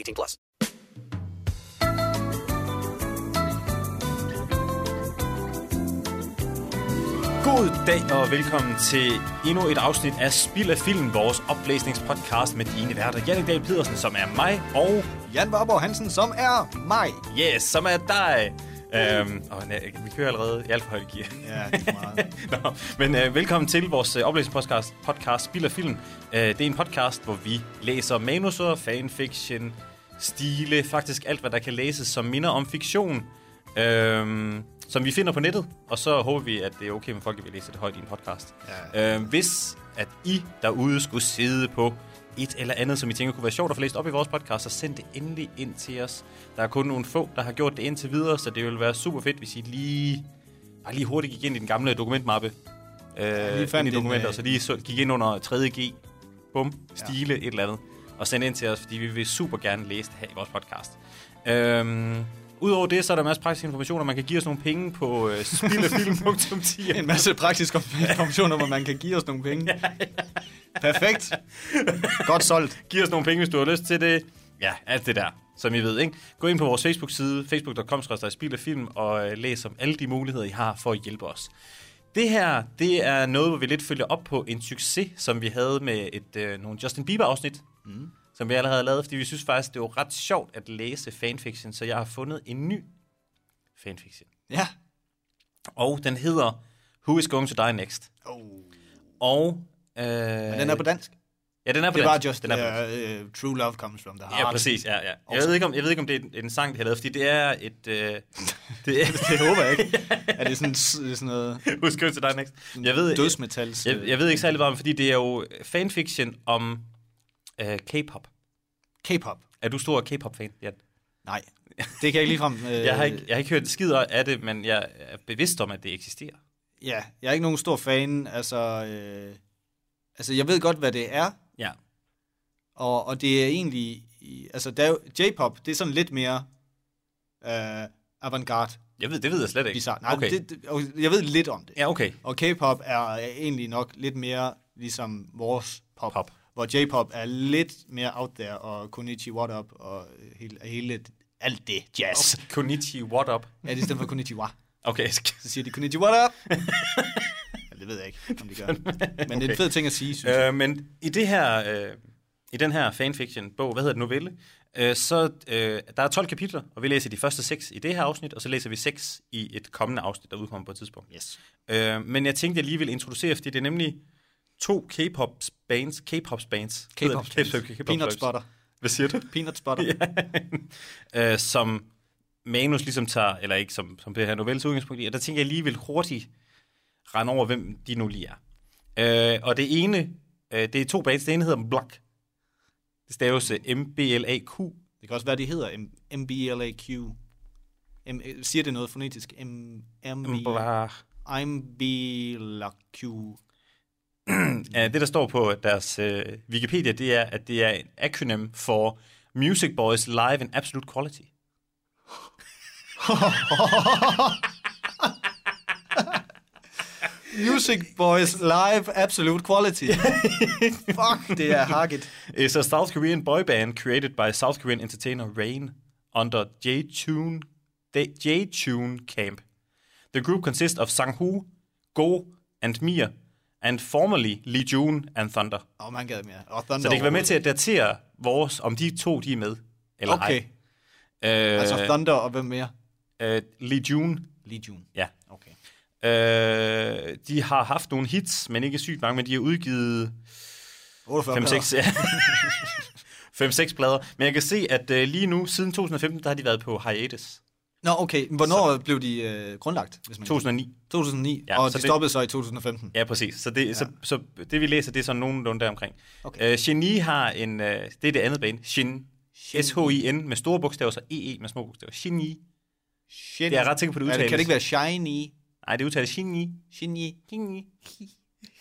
18 plus. God dag og velkommen til endnu et afsnit af Spil af Film, vores oplæsningspodcast med dine værter. Jannik Dahl Pedersen, som er mig, og Jan Warborg Hansen, som er mig. yes, som er dig. Øhm, og nej, vi kører allerede i alt for højt gear. Ja, det er meget. Nå, men øh, velkommen til vores øh, oplæsningspodcast, podcast Spil af Film. Øh, det er en podcast, hvor vi læser manuser, fanfiction, stile, faktisk alt, hvad der kan læses, som minder om fiktion. Øhm, som vi finder på nettet, og så håber vi, at det er okay med folk, at vi læser det højt i en podcast. Ja. Øhm, hvis at I derude skulle sidde på et eller andet, som I tænker kunne være sjovt at få læst op i vores podcast, så send det endelig ind til os. Der er kun nogle få, der har gjort det indtil videre, så det vil være super fedt, hvis I lige, bare lige hurtigt gik ind i den gamle dokumentmappe. Øh, lige ja, fandt ind i en, dokumenter, øh, så lige så, gik ind under 3.G, bum, stile, ja. et eller andet, og send ind til os, fordi vi vil super gerne læse det her i vores podcast. Øhm, Udover det, så er der en masse praktiske informationer. Man kan give os nogle penge på øh, spillefilm.10. En masse praktiske informationer, hvor man kan give os nogle penge. Perfekt. Godt solgt. Giv os nogle penge, hvis du har lyst til det. Ja, alt det der, som I ved. Ikke? Gå ind på vores Facebook-side, facebook.com film og øh, læs om alle de muligheder, I har for at hjælpe os. Det her, det er noget, hvor vi lidt følger op på en succes, som vi havde med et øh, nogle Justin Bieber-afsnit, mm. Som vi allerede havde lavet, fordi vi synes faktisk, det var ret sjovt at læse fanfiction, så jeg har fundet en ny fanfiction. Ja. Og den hedder Who is Going to Die Next? Oh. Og... Øh, Men den er på dansk. Ja, den er på Det var dansk. just den er på uh, uh, True Love Comes From The Heart. Ja, præcis. Ja, ja. Jeg, ved ikke, om, jeg ved ikke, om det er en, en sang, de har lavet, fordi det er et... Øh, det, er, Det håber jeg ikke. Er det sådan, sådan noget Husk til dig next. Jeg ved, dødsmetals... jeg, jeg ved ikke særlig meget om, fordi det er jo fanfiction om øh, K-pop. K-pop. Er du stor K-pop-fan? Ja. Nej, det kan jeg ikke ligefrem... Øh, Jeg, har ikke, jeg har ikke hørt skider af det, men jeg er bevidst om, at det eksisterer. Ja, jeg er ikke nogen stor fan. Altså, øh, altså jeg ved godt, hvad det er. Ja. Og, og det er egentlig... Altså, der er jo- J-pop, det er sådan lidt mere øh, avantgarde. Jeg ved, det ved jeg slet ikke. Bizarre. Nej, okay. det, det, jeg ved lidt om det. Ja, okay. Og K-pop er egentlig nok lidt mere ligesom vores pop. Pop. Hvor J-pop er lidt mere out there, og Konichi What Up, og hele, hele alt det jazz. Okay. Konichi, what up? Ja, det er stedet for Konnichiwa. Okay. Så siger de Konichi What Up. det ved jeg ikke, om de gør. Men okay. det er en fed ting at sige, synes jeg. Øh, men i det her, øh, i den her fanfiction-bog, hvad hedder det, novelle, øh, så øh, der er 12 kapitler, og vi læser de første 6 i det her afsnit, og så læser vi 6 i et kommende afsnit, der udkommer på et tidspunkt. Yes. Øh, men jeg tænkte, jeg lige vil introducere, fordi det er nemlig to K-pop bands, K-pop bands, K-pop. K-pop Peanut Butter. Hvad siger du? Peanut Butter. øh, som manus ligesom tager, eller ikke som, som det her novelles udgangspunkt i, og der tænker jeg lige vil hurtigt rende over, hvem de nu lige er. Øh, og det ene, øh, det er to bands, det ene hedder Block. Det staves øh, M-B-L-A-Q. Det kan også være, de hedder M- MBLAQ. M- øh, siger det noget fonetisk? MBLAQ. Det, der står på deres øh, Wikipedia, det er, at det er en akronym for Music Boys Live in Absolute Quality. Music Boys Live Absolute Quality. Fuck, det er hakket. is a South Korean boy band created by South Korean entertainer Rain under J-Tune J-Tune Camp. The group consists of Sang-Hoo, Go and Mia, and formerly Lee Jun and Thunder. Åh, oh, man gad mere. Og Thunder Så det kan være med til at datere vores, om de to de er med, eller Okay. ej. Øh, Altså Thunder og hvem mere? øh, Lee June, Lee June. ja. Okay. Øh, de har haft nogle hits, men ikke sygt mange, men de har udgivet 48 5-6 ja. 5-6 plader. Men jeg kan se, at øh, lige nu, siden 2015, der har de været på hiatus. Nå, okay. Hvornår så. blev de øh, grundlagt? Hvis man 2009. 2009, Ja, og så de det- stoppede så i 2015. Ja, præcis. Så det, ja. Så, så det vi læser, det er sådan nogenlunde deromkring. Okay. Øh, Genie har en, øh, det er det andet band, Shin, S-H-I-N med store bogstaver, så E-E med små bogstaver. Genie. Shit. Det er ret sikker på, det Ja, udtales. Kan det ikke være shiny? Nej, det udtales Genie. Shiny. Genie.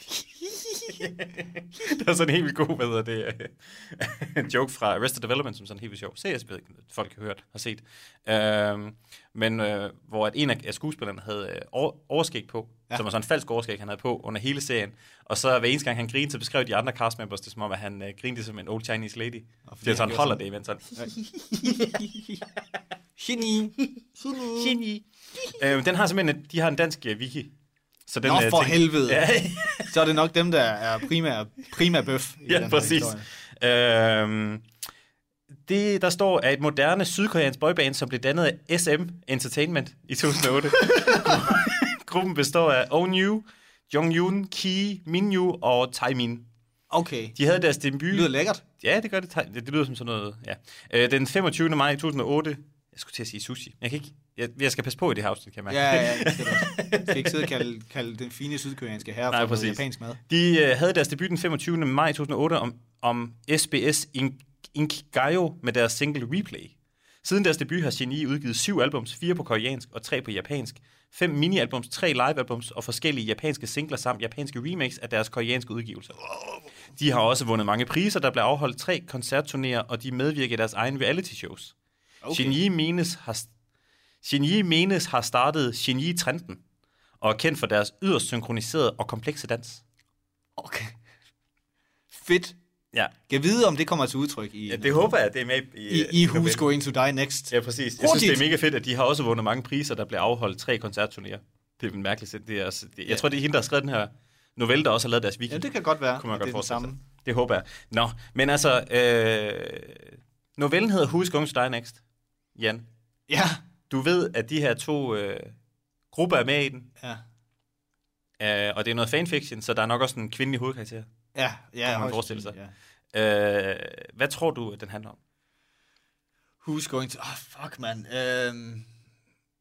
det var sådan en helt god, hvad hedder det, øh, en joke fra Arrested Development, som sådan en helt vildt sjov serie, jeg ved ikke, folk har hørt har set. Øhm, men øh, hvor at en af skuespillerne havde øh, over, overskæg på, ja. Som var sådan en falsk overskæg, han havde på under hele serien. Og så hver eneste gang han grinede, så beskrev de andre castmembers det som om, at han øh, grinede som en old Chinese lady. fordi Det er sådan, gjorde det, imens sådan. Shiny. Genie. øhm, den har simpelthen, en- de har en dansk uh, wiki. Så den, Nå, øh, for helvede. Ja, Så er det nok dem, der er primær, primær bøf. i den ja her præcis. historie. Øhm, det, der står, at et moderne sydkoreansk boyband, som blev dannet af SM Entertainment i 2008. Gruppen består af Oh New, Jonghyun, Ki, Minyu og Taemin. Okay. De havde deres debut... Det lyder lækkert. Ja, det gør det. Det, det lyder som sådan noget, ja. Øh, den 25. maj 2008... Jeg skulle til at sige sushi. Jeg kan ikke... Jeg, jeg skal passe på i det her afsnit, kan jeg mærke. Ja, ja, ja. Jeg skal ikke sidde og kalde, kalde den fine sydkoreanske herre for Nej, noget præcis. japansk mad. De øh, havde deres debut den 25. maj 2008 om, om SBS In- Inkigayo med deres single Replay. Siden deres debut har Genie udgivet syv albums, fire på koreansk og tre på japansk, fem mini-albums, tre live-albums og forskellige japanske singler samt japanske remakes af deres koreanske udgivelser. De har også vundet mange priser, der blev afholdt tre koncertturnéer, og de medvirker i deres egen reality-shows. Okay. Genie menes har, Genie menes har startet Genie-trenden, og er kendt for deres yderst synkroniserede og komplekse dans. Okay. Fedt. Ja, Jeg vide, om det kommer til udtryk i, ja det håber jeg, det er med i... i, i Who's Going to Die Next. Ja, præcis. Jeg synes, Hurtigt! det er mega fedt, at de har også vundet mange priser, der bliver afholdt tre koncertturnéer. Det er en mærkelig sæt. Det er, også- det, jeg Ja. tror, det er hende, der har skrevet den her novelle, der også har lavet deres wiki. Ja, det kan godt være, Kunne man at godt det er forestille samme. sig. Det håber jeg. Nå, men altså, øh, novellen hedder Who's Going to Die Next? Jan, Ja. Du ved, at de her to øh, grupper er med i den, Ja. øh, og det er noget fanfiction, så der er nok også en kvindelig hovedkarakter. Ja, ja. man højst forestille sig. sandsynligt, Øh, hvad tror du, at den handler om? Ja. Who's Going to... Ah, fuck, man. Øhm,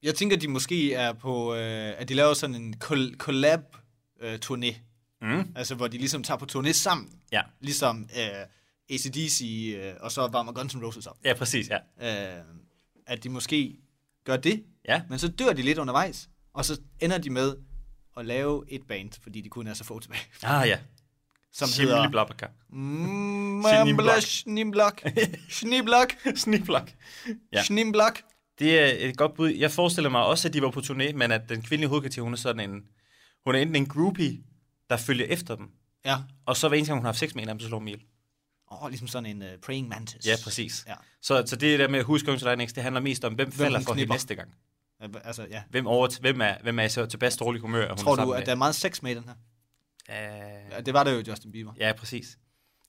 jeg tænker, de måske er på... Øh, at de laver sådan en col- collab-turné. Mm. Altså, hvor de ligesom tager på turné sammen. Ja. Ligesom øh, ACDC, øh, og så varmer Guns N' Roses op. ja, præcis, ja. Øh, at de måske gør det, Ja, men så dør de lidt undervejs. Og så ender de med at lave et band, fordi de kun er så få tilbage. ah ja. Som Shimli hedder... Blabaka. Mambla Schnimblak. Schnimblak. Sniblak. Ja. Schnimblak. Det er et godt bud. Jeg forestiller mig også, at de var på turné, men at den kvindelige hovedkarakter, hun er sådan en... Hun er enten en groupie, der følger efter dem, Ja. og så hver eneste gang, hun har haft sex med en af dem, så slår hun ihjel. Åh, oh, ligesom sådan en uh, praying mantis. Ja, præcis. Ja. Så, så det der med to Die Next, det handler mest om, hvem, Hvem falder hun for hende næste gang. Altså, ja. Hvem, over, hvem, er, hvem er så tilbage dårlig humør, at hun Tror er du, at der er meget sex med i den her? med? Ja, det var der jo Justin Bieber. Ja, præcis.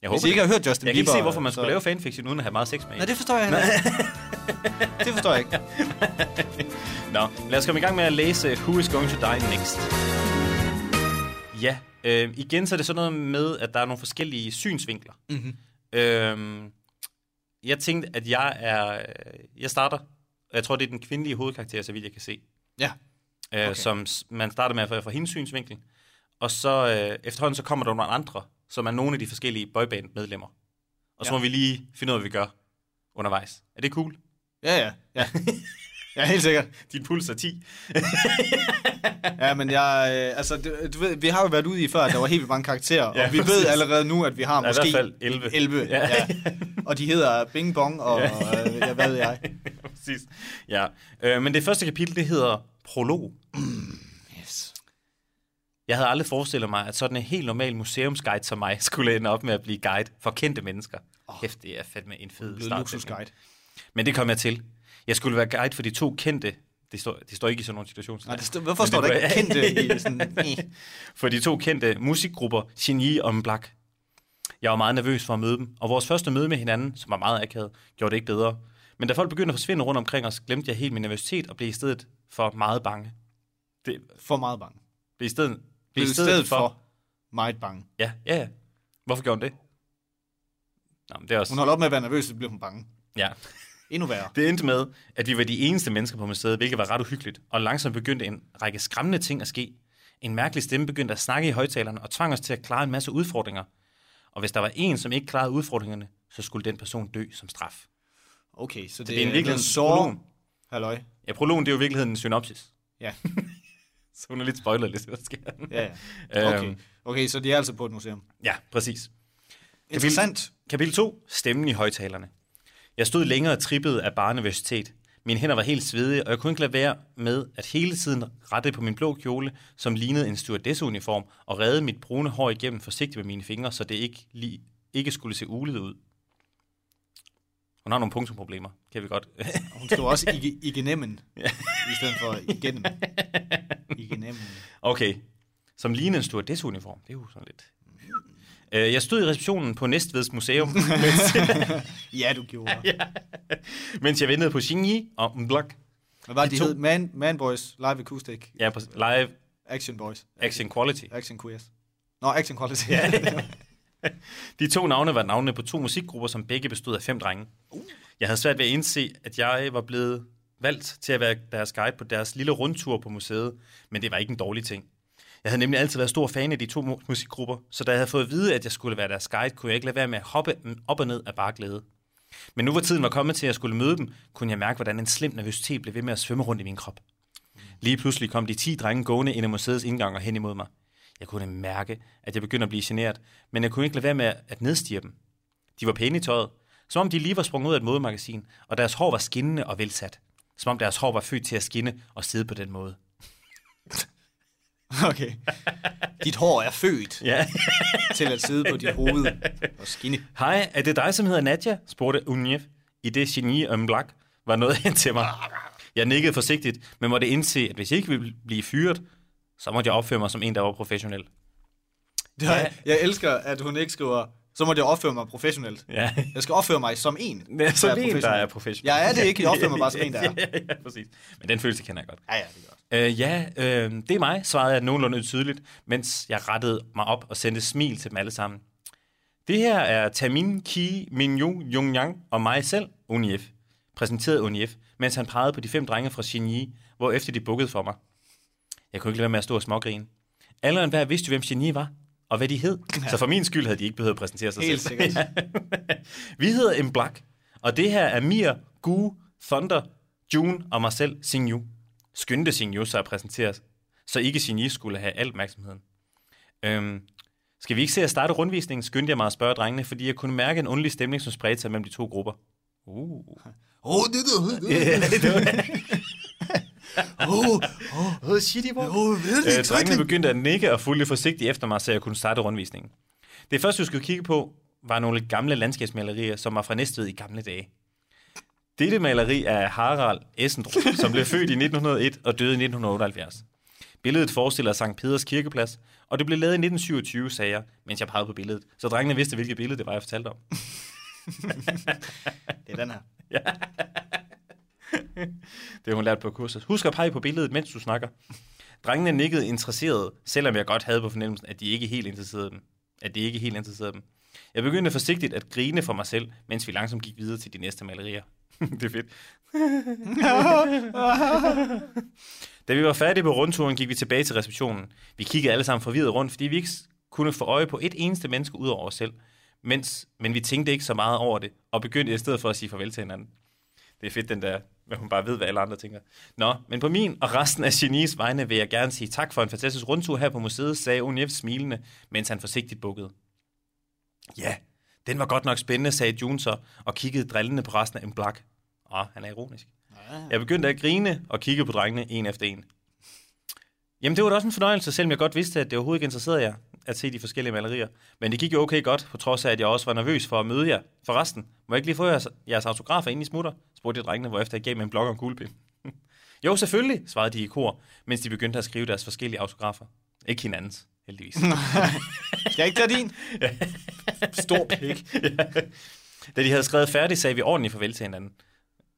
Jeg Hvis håber I ikke det. har hørt Justin Jeg kan ikke Bieber... se, hvorfor man skulle så- lave fanfiction, uden at have meget sex med. Nej, det forstår jeg ikke. det forstår jeg ikke. Nå, lad os komme i gang med at læse Who is going to die next. Ja, øh, igen så er det sådan noget med, at der er nogle forskellige synsvinkler. Mhm. Øhm, jeg tænkte, at jeg er... Jeg starter, jeg tror, det er den kvindelige hovedkarakter, så vidt jeg kan se. Ja. Øh, okay. Som s- man starter med fra, fra hendes synsvinkel. Og så øh, efterhånden så kommer der nogle andre, som er nogle af de forskellige boyband-medlemmer. Og så Ja. må vi lige finde ud af, hvad vi gør undervejs. Er det cool? Ja, ja. Ja, ja helt sikkert. Din puls er 10. Ja, men jeg, øh, altså, du, du ved, vi har jo været ude i før, at der var helt mange karakterer, Ja, og vi præcis. ved allerede nu, at vi har Der er i måske hvert fald 11. 11 Ja. ja. ja. Og de hedder Bing Bong og ja. øh, ja, hvad ved jeg. Præcis. Ja. Øh, men det første kapitel, det hedder Prolog. Yes. Jeg havde aldrig forestillet mig, at sådan en helt normal museumsguide som mig skulle ende op med at blive guide for kendte mennesker. Oh, Kæft, det er fandme en fed start. luksusguide. Men det kom jeg til. Jeg skulle være guide for de to kendte, det står, det står ikke i sådan nogle situationer. Nej, det stod, hvorfor står der ikke kendte i sådan... For de to kendte musikgrupper, Genie og Black. Jeg var meget nervøs for at møde dem, og vores første møde med hinanden, som var meget akavet, gjorde det ikke bedre. Men da folk begyndte at forsvinde rundt omkring os, glemte jeg helt min nervøsitet og blev i stedet for meget bange. Det For meget bange. blev i stedet, Blev i stedet for meget bange. Ja, ja, ja. Hvorfor gjorde hun det? Nå, men det er også... Hun holder op med at være nervøs, så bliver hun bange. Ja. Endnu værre. Det endte med, at vi var de eneste mennesker på museet, hvilket var ret uhyggeligt, og langsomt begyndte en række skræmmende ting at ske. En mærkelig stemme begyndte at snakke i højtalerne og tvang os til at klare en masse udfordringer. Og hvis der var en, som ikke klarede udfordringerne, så skulle den person dø som straf. Okay, så det, det er en virkelig prologen. Halløj. Ja, prologen, det er jo i virkeligheden en synopsis. Ja. Så hun er lidt spoilet lidt, hvad der sker. ja, ja. Okay. Øhm, okay, så de er altså på et museum. Ja, præcis. Interessant. Kapitel 2. Stemmen i højtalerne. Jeg stod længere og trippede af bare nervøsitet. Mine hænder var helt svedige, og jeg kunne ikke lade være med at hele tiden rette på min blå kjole, som lignede en stewardesseuniform, og redde mit brune hår igennem forsigtigt med mine fingre, så det ikke, lige, ikke skulle se ulet ud. Hun har nogle punktumproblemer, kan vi godt. Hun stod også i, i genemmen, i stedet for igennem. I genemmen. Okay, som lignede en stewardesseuniform. Det er jo sådan lidt... Øh, Jeg stod i receptionen på Næstveds Museum, mens, Ja, du gjorde. ja. mens jeg ventede på Xingyi og Mblok. Hvad var De det, de to- hed? Man, Man Boys, Live Acoustic, Ja, på live Action Boys. action quality. Action Queers. Nå, Action Quality. De to navne var navne på to musikgrupper, som begge bestod af fem drenge. Jeg havde svært ved at indse, at jeg var blevet valgt til at være deres guide på deres lille rundtur på museet, men det var ikke en dårlig ting. Jeg havde nemlig altid været stor fan af de to musikgrupper, så da jeg havde fået at vide, at jeg skulle være deres guide, kunne jeg ikke lade være med at hoppe op og ned af bare glæde. Men nu hvor tiden var kommet til, at jeg skulle møde dem, kunne jeg mærke, hvordan en slem nervøsitet blev ved med at svømme rundt i min krop. Lige pludselig kom de 10 drenge gående ind i museets indgang og hen imod mig. Jeg kunne mærke, at jeg begyndte at blive generet, men jeg kunne ikke lade være med at nedstige dem. De var pæne i tøjet, som om de lige var sprunget ud af et modemagasin, og deres hår var skinnende og velsat. Som om deres hår var født til at skinne og sidde på den måde. okay. Dit hår er født Ja. til at sidde på dit hoved og skinne. Hej, er det dig, som hedder Nadja? spurgte Unjev, i det geni om blak var noget hen til mig. Jeg nikkede forsigtigt, men måtte indse, at hvis jeg ikke ville blive fyret, så måtte jeg opføre mig som en, der var professionel. Det er, jeg elsker, at hun ikke skriver, så må jeg opføre mig professionelt. Ja. Jeg skal opføre mig som en. Ja, som en, der er professionel. Jeg er det ikke, jeg opfører mig bare som en, der er. ja, ja, præcis. Men den følelse kender jeg godt. Ja, ja, det godt. Øh, ja, øh, det er mig, svarede jeg nogenlunde tydeligt, mens jeg rettede mig op og sendte smil til dem alle sammen. Det her er Tamin Ki Minyu Jungyang og mig selv, Unif, præsenterede Unif, mens han pegede på de fem drenge fra Xinyi, hvor efter de bukkede for mig. Jeg kunne ikke lade være med at stå og smågrine. Alle og enhver vidste jo, hvem Xinyi var, og hvad de hed, så for min skyld havde de ikke behøvet at præsentere sig Helt selv. sikkert. Vi hedder M. Black, og det her er Mir, Gu, Thunder, June og mig selv, Xingyu. Skyndte Xingyu sig at præsentere så ikke Xingyi skulle have al opmærksomheden. Øhm, skal vi ikke se at starte rundvisningen, skyndte jeg mig at spørge drengene, fordi jeg kunne mærke en underlig stemning, som spredte sig mellem de to grupper. Uh. Åh, det det. Ja, det. Åh, Oh, shit, I åh, ved Øh, drengene begyndte at nikke og fulgte forsigtigt efter mig, så jeg kunne starte rundvisningen. Det første, vi skulle kigge på, var nogle gamle landskabsmalerier, som var fra Næstved i gamle dage. Dette maleri er Harald Essendrup, som blev født i 1901 og døde i 1978. Billedet forestiller Sankt Peders kirkeplads, og det blev lavet i 1927, sagde jeg, mens jeg pegede på billedet. Så drengene vidste, hvilket billede det var, jeg fortalte om. Det er den her. Det har hun lært på kurset. Husk at pege på billedet, mens du snakker. Drengene nikkede interesseret, selvom jeg godt havde på fornemmelsen, at de ikke helt interesserede dem. At de ikke helt interesserede dem. Jeg begyndte forsigtigt at grine for mig selv, mens vi langsomt gik videre til de næste malerier. det er fedt. da vi var færdige på rundturen, gik vi tilbage til receptionen. Vi kiggede alle sammen forvirret rundt, fordi vi ikke kunne få øje på et eneste menneske ud over os selv. Mens, men vi tænkte ikke så meget over det, og begyndte i stedet for at sige farvel til hinanden. Det er fedt, den der, hvad hun bare ved, hvad alle andre tænker. Nå, men på min og resten af Genies vegne vil jeg gerne sige tak for en fantastisk rundtur her på museet, sagde Unif smilende, mens han forsigtigt bukkede. Ja, den var godt nok spændende, sagde June så, og kiggede drillende på resten af en blak. Åh, han er ironisk. Jeg begyndte at grine og kigge på drengene en efter en. Jamen, det var da også en fornøjelse, selvom jeg godt vidste, at det overhovedet ikke interesserede jer at se de forskellige malerier. Men det gik jo okay godt, på trods af, at jeg også var nervøs for at møde jer. Forresten, må jeg ikke lige få jeres, jeres autografer ind i smutter? spurgte jeg drengene, hvorefter jeg gav dem en blok og en kuglepind. jo, selvfølgelig, svarede de i kor, mens de begyndte at skrive deres forskellige autografer. Ikke hinandens, heldigvis. Skal jeg ikke tage din? Stor pik. Da de havde skrevet færdigt, sagde vi ordentligt farvel til hinanden.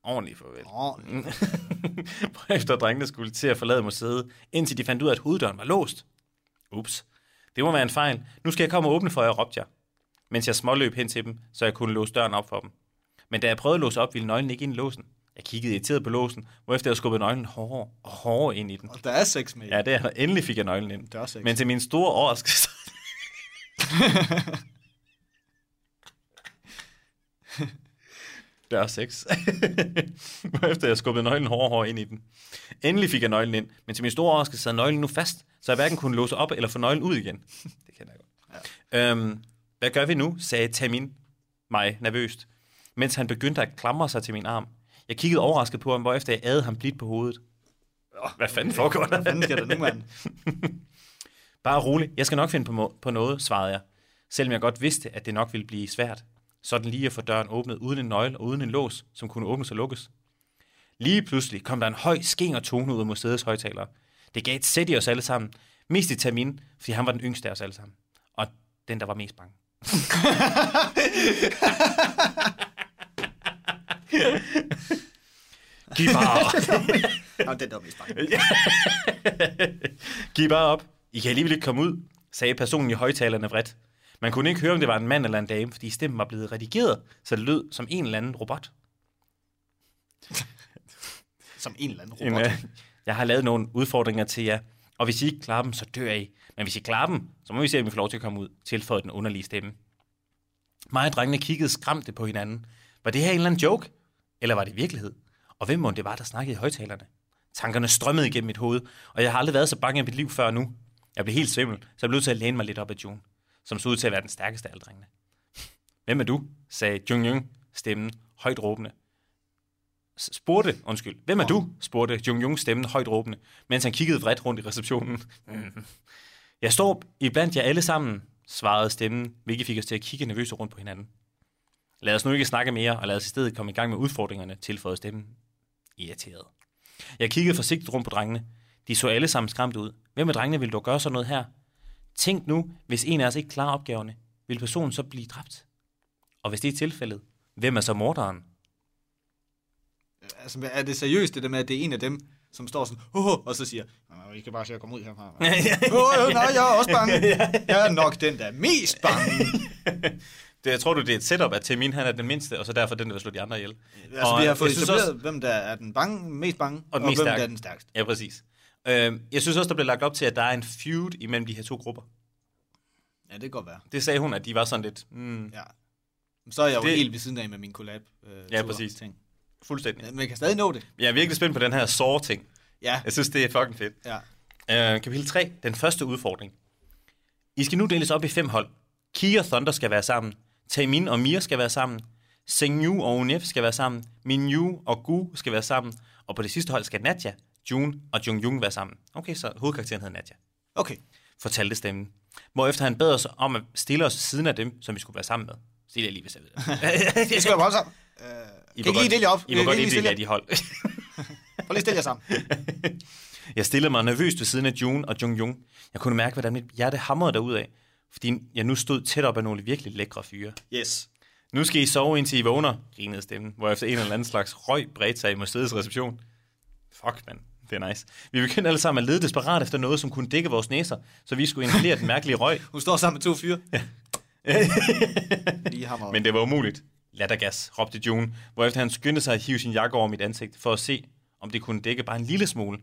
ordentligt farvel. Åh, Efter drengene skulle til at forlade museet, indtil de fandt ud af, at hoveddøren var låst. Ups. Det må være en fejl. Nu skal jeg komme og åbne for jer, råbte jeg. Mens jeg småløb hen til dem, så jeg kunne låse døren op for dem. Men da jeg prøvede at låse op, ville nøglen ikke ind i låsen. Jeg kiggede irriteret på låsen, hvorefter jeg skubbede nøglen hårdere og hårdere ind i den. og der er sex med. Ja, det er Endelig fik jeg nøglen ind. Det er sex. Men til min store overraskelse... er sex. Efter jeg skubbede nøglen hårdere hårdere ind i den. Endelig fik jeg nøglen ind, men til min store overraskelse sad nøglen nu fast, så jeg hverken kunne låse op eller få nøglen ud igen. det kender jeg godt. Ja. Øhm, hvad gør vi nu, sagde Tamin mig nervøst, mens han begyndte at klamre sig til min arm. Jeg kiggede overrasket på ham, hvorefter jeg adede ham blidt på hovedet. Hvad fanden foregår der? Hvad fanden sker der nu, mand? Bare rolig, jeg skal nok finde på, på noget, svarede jeg. Selvom jeg godt vidste, at det nok ville blive svært. Sådan lige at få døren åbnet uden en nøgle og uden en lås, som kunne åbnes og lukkes. Lige pludselig kom der en høj skinger tone ud af museets højtalere. Det gav et sæt i os alle sammen. Mest i Tamin, fordi han var den yngste af os alle sammen. Og den, der var mest bange. Giv bare op. Nå, den der var mest bange. Giv bare op. I kan alligevel ikke komme ud, sagde personen i højtalerne vredt. Man kunne ikke høre, om det var en mand eller en dame, fordi stemmen var blevet redigeret, så det lød som en eller anden robot. Som en eller anden En, robot. øh, jeg har lavet nogle udfordringer til jer, og hvis I ikke klarer dem, så dør I. Men hvis I klarer dem, så må vi se, om vi får lov til at komme ud, tilføjede den underlige stemme. Mig og drengene kiggede skræmte på hinanden. Var det her en eller anden joke? Eller var det virkelighed? Og hvem må det var, der snakkede i højtalerne? Tankerne strømmede igennem mit hoved, og jeg har aldrig været så bange i mit liv før nu. Jeg blev helt svimmel, så jeg blev nødt til at læne mig lidt op af June, som så ud til at være den stærkeste af alle drengene. Hvem er du? sagde Jung Jung, stemmen højt råbende. Spurgte, undskyld, hvem er du? spurgte Jung Jung stemmen højt råbende, mens han kiggede vredt rundt i receptionen. Jeg står i blandt jer alle sammen, svarede stemmen, hvilket fik os til at kigge nervøse rundt på hinanden. Lad os nu ikke snakke mere, og lad os i stedet komme i gang med udfordringerne, tilføjede stemmen. Irriteret. Jeg kiggede forsigtigt rundt på drengene. De så alle sammen skræmt ud. Hvem af drengene ville dog gøre sådan noget her? Tænk nu, hvis en af os ikke klarer opgaverne, vil personen så blive dræbt? Og hvis det er tilfældet, hvem er så morderen? Altså, er det seriøst, det der med, at det er en af dem, som står sådan, oh, oh, og så siger, "Nå, I kan bare se at komme ud herfra. Åh, oh, nej, jeg er også bange. Jeg er nok den, der er mest bange. Det, jeg tror du, det er et setup, at Temin han er den mindste, og så derfor den, der vil slå de andre ihjel. Altså, Og vi har fået jeg etableret, også- hvem der er den bange, mest bange, og, den og hvem stærke. der er den stærkeste. Ja, præcis. Øh, jeg synes også, der blev lagt op til, at der er en feud imellem de her to grupper. Ja, det kan godt være. Det sagde hun, at de var sådan lidt mm, Ja. Så er jeg jo Det- helt ved siden af med min collab. Øh, Ja, præcis. Ting. fuldstændig. Men jeg kan stadig nå det. Jeg er virkelig spændt på den her Saw-ting. Ja, Jeg synes, det er fucking fedt. ja. Øh, kapitel 3, den første udfordring. I skal nu deles op i fem hold. Ki og Thunder skal være sammen. Taemin og Mir skal være sammen. Sengyu og Unef skal være sammen. Minyu og Gu skal være sammen. Og på det sidste hold skal Nadja, June og Jung Jung være sammen. Okay, så hovedkarakteren hedder Nadja. Okay. Fortalte stemmen. Hvorefter han bad os om at stille os siden af dem, som vi skulle være sammen med. Det er lige, hvis jeg ved det. Det skal jeg holde sammen. Øh, I kan I lige dele jer op? I må godt lige dele jer? de hold. Prøv lige stille jer sammen. Jeg stillede mig nervøst ved siden af June og Jung Jung. Jeg kunne mærke, hvordan mit hjerte hamrede derudad, fordi jeg nu stod tæt op af nogle virkelig lækre fyre. Yes. Nu skal I sove, indtil I vågner, grinede stemmen, hvor efter en eller anden slags røg bredte sig i museets reception. Fuck, mand. Det er nice. Vi begyndte alle sammen at lede desperat efter noget, som kunne dække vores næser, så vi skulle inhalere den mærkelige røg. Hun står sammen med to fyre. Ja. lige. Men det var umuligt. Lattergas, råbte June, hvorefter han skyndte sig at hive sin jakke over mit ansigt, for at se, om det kunne dække bare en lille smule.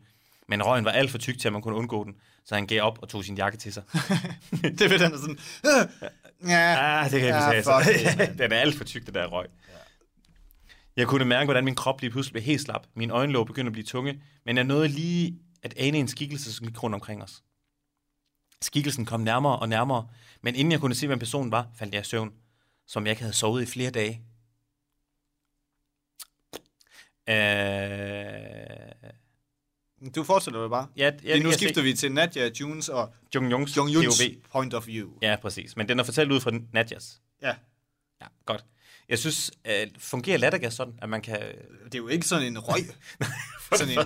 Men røgen var alt for tyk til, at man kunne undgå den, så han gav op og tog sin jakke til sig. det ved den er sådan... Øh, ja, Ah, det kan jeg ja, ikke sige. den er alt for tyk, det der røg. Jeg kunne mærke, hvordan min krop lige pludselig blev helt slap. Mine øjenlåg begyndte at blive tunge, men jeg nåede lige at ane en skikkelse, som gik rundt omkring os. Skikkelsen kom nærmere og nærmere, men inden jeg kunne se, hvem personen var, faldt jeg i søvn, som jeg ikke havde sovet i flere dage. Øh... Du fortsætter jo bare. Ja, ja, nu skifter se- vi til Nadja, Junes og Jung Jungs Jung POV. point of view. Ja, præcis. Men den er fortalt ud fra Nadjas. ja. Ja, godt. Jeg synes, uh, fungerer lattergas sådan, at man kan... Det er jo ikke sådan en røg. Sådan en,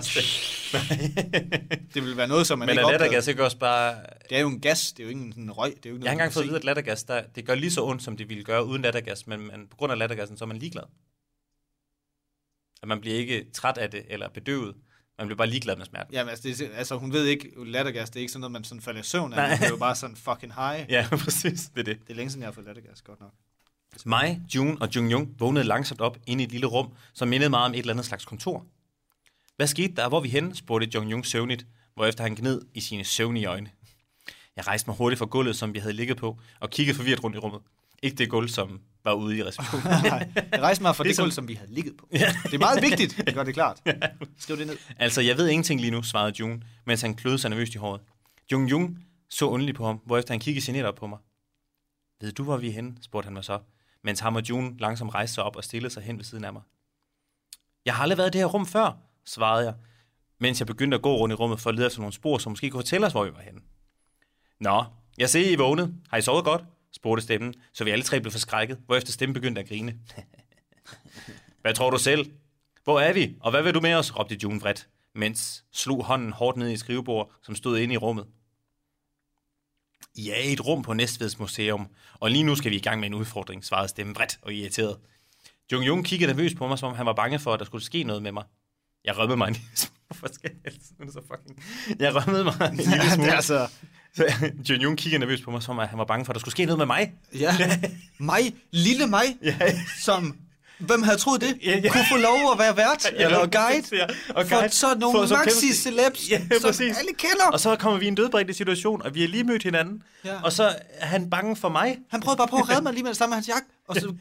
det vil være noget, som man Men ikke opdager. lattergas ikke også bare... Det er jo en gas, det er jo ikke en røg. Det er jo ikke Jeg har noget, engang man fået at vide, at lattergas, der, det gør lige så ondt, som det ville gøre uden lattergas, men, men på grund af lattergassen, så er man ligeglad. At man bliver ikke træt af det eller bedøvet. Man bliver bare ligeglad med smerten. Jamen, altså, det, er- altså, hun ved ikke, lattergas, det er ikke sådan noget, man sådan falder i søvn af. Nej. men Det er jo bare sådan fucking high. Ja, præcis. Det er det. Det er længe siden, jeg har fået lattergas, godt nok. Mig, June og Jung Jung vågnede langsomt op inde i et lille rum, som mindede meget om et eller andet slags kontor. Hvad skete der? Hvor vi henne? spurgte Jung Jung søvnigt, hvorefter han gned i sine søvnige øjne. Jeg rejste mig hurtigt fra gulvet, som vi havde ligget på, og kiggede forvirret rundt i rummet. Ikke det gulv, som var ude i receptionen. Jeg rejste mig fra det, Ligesom- gulv, som vi havde ligget på. Ja. Det er meget vigtigt, at gøre det klart. Skriv det ned. altså, jeg ved ingenting lige nu, svarede June, mens han kløede sig nervøst i håret. Jung Jung så underligt på ham, hvorefter han kiggede generet op på mig. Ved du, hvor vi er henne? spurgte han mig så, mens ham og June langsomt rejste sig op og stillede sig hen ved siden af mig. Jeg har aldrig været i det her rum før, svarede jeg, mens jeg begyndte at gå rundt i rummet for at lede efter nogle spor, som måske kunne fortælle os, hvor vi var henne. Nå, jeg ser, I er vågnet. Har I sovet godt? spurgte stemmen, så vi alle tre blev forskrækket, hvorefter stemmen begyndte at grine. hvad tror du selv? Hvor er vi? Og hvad vil du med os? råbte June vredt, mens slog hånden hårdt ned i skrivebordet, som stod inde i rummet. I er i et rum på Næstveds Museum, og lige nu skal vi i gang med en udfordring, svarede stemmen vredt og irriteret. Jung Jung kiggede nervøst på mig, som om han var bange for, at der skulle ske noget med mig. Jeg rømmede mig en lille smule. Hvorfor skal jeg så fucking... Jeg rømmede mig en lille smule. er altså... Så Jung Jung kiggede nervøst på mig, som om han var bange for, at der skulle ske noget med mig. Ja. Mig, lille mig, Ja. som... Hvem havde troet det? Ja, ja. Kunne få lov at være vært Ja, eller guide, ja. Og for guide sådan nogle for så kæmpe- maxi-celebs, Ja, som præcis. alle kender. Og så kommer vi i en dødbringende situation, og vi har lige mødt hinanden. Ja. Og så er han bange for mig. Han prøvede bare på at redde mig lige med det samme hans jakke, og så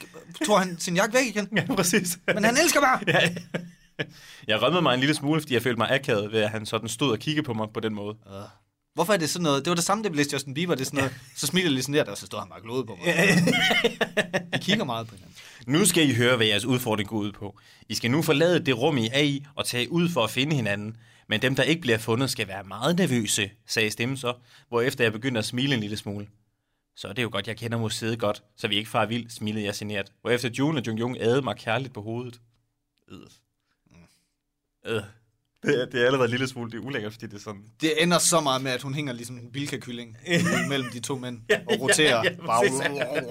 tog han sin jakke væk igen. Ja, præcis. Men han elsker mig! Ja. Jeg rømmede mig en lille smule, fordi jeg følte mig akavet ved, at han sådan stod og kiggede på mig på den måde. Hvorfor er det sådan noget? Det var det samme, det blev Justin Bieber. Det er sådan noget, så smiler lige sådan der, og så står han bare glået på mig. De kigger meget på hinanden. Nu skal I høre, hvad jeres udfordring går ud på. I skal nu forlade det rum, I er i, og tage ud for at finde hinanden. Men dem, der ikke bliver fundet, skal være meget nervøse, sagde stemmen så, hvorefter jeg begyndte at smile en lille smule. Så er det jo godt, jeg kender museet godt, så vi ikke far vild, smilede jeg genert. Hvorefter June og Jung Jung adede mig kærligt på hovedet. Øh. Øh. Det, er, det er allerede en lille smule det er ulækkert, fordi det er sådan... Det ender så meget med, at hun hænger ligesom en bilka-kylling mellem de to mænd og roterer. ja,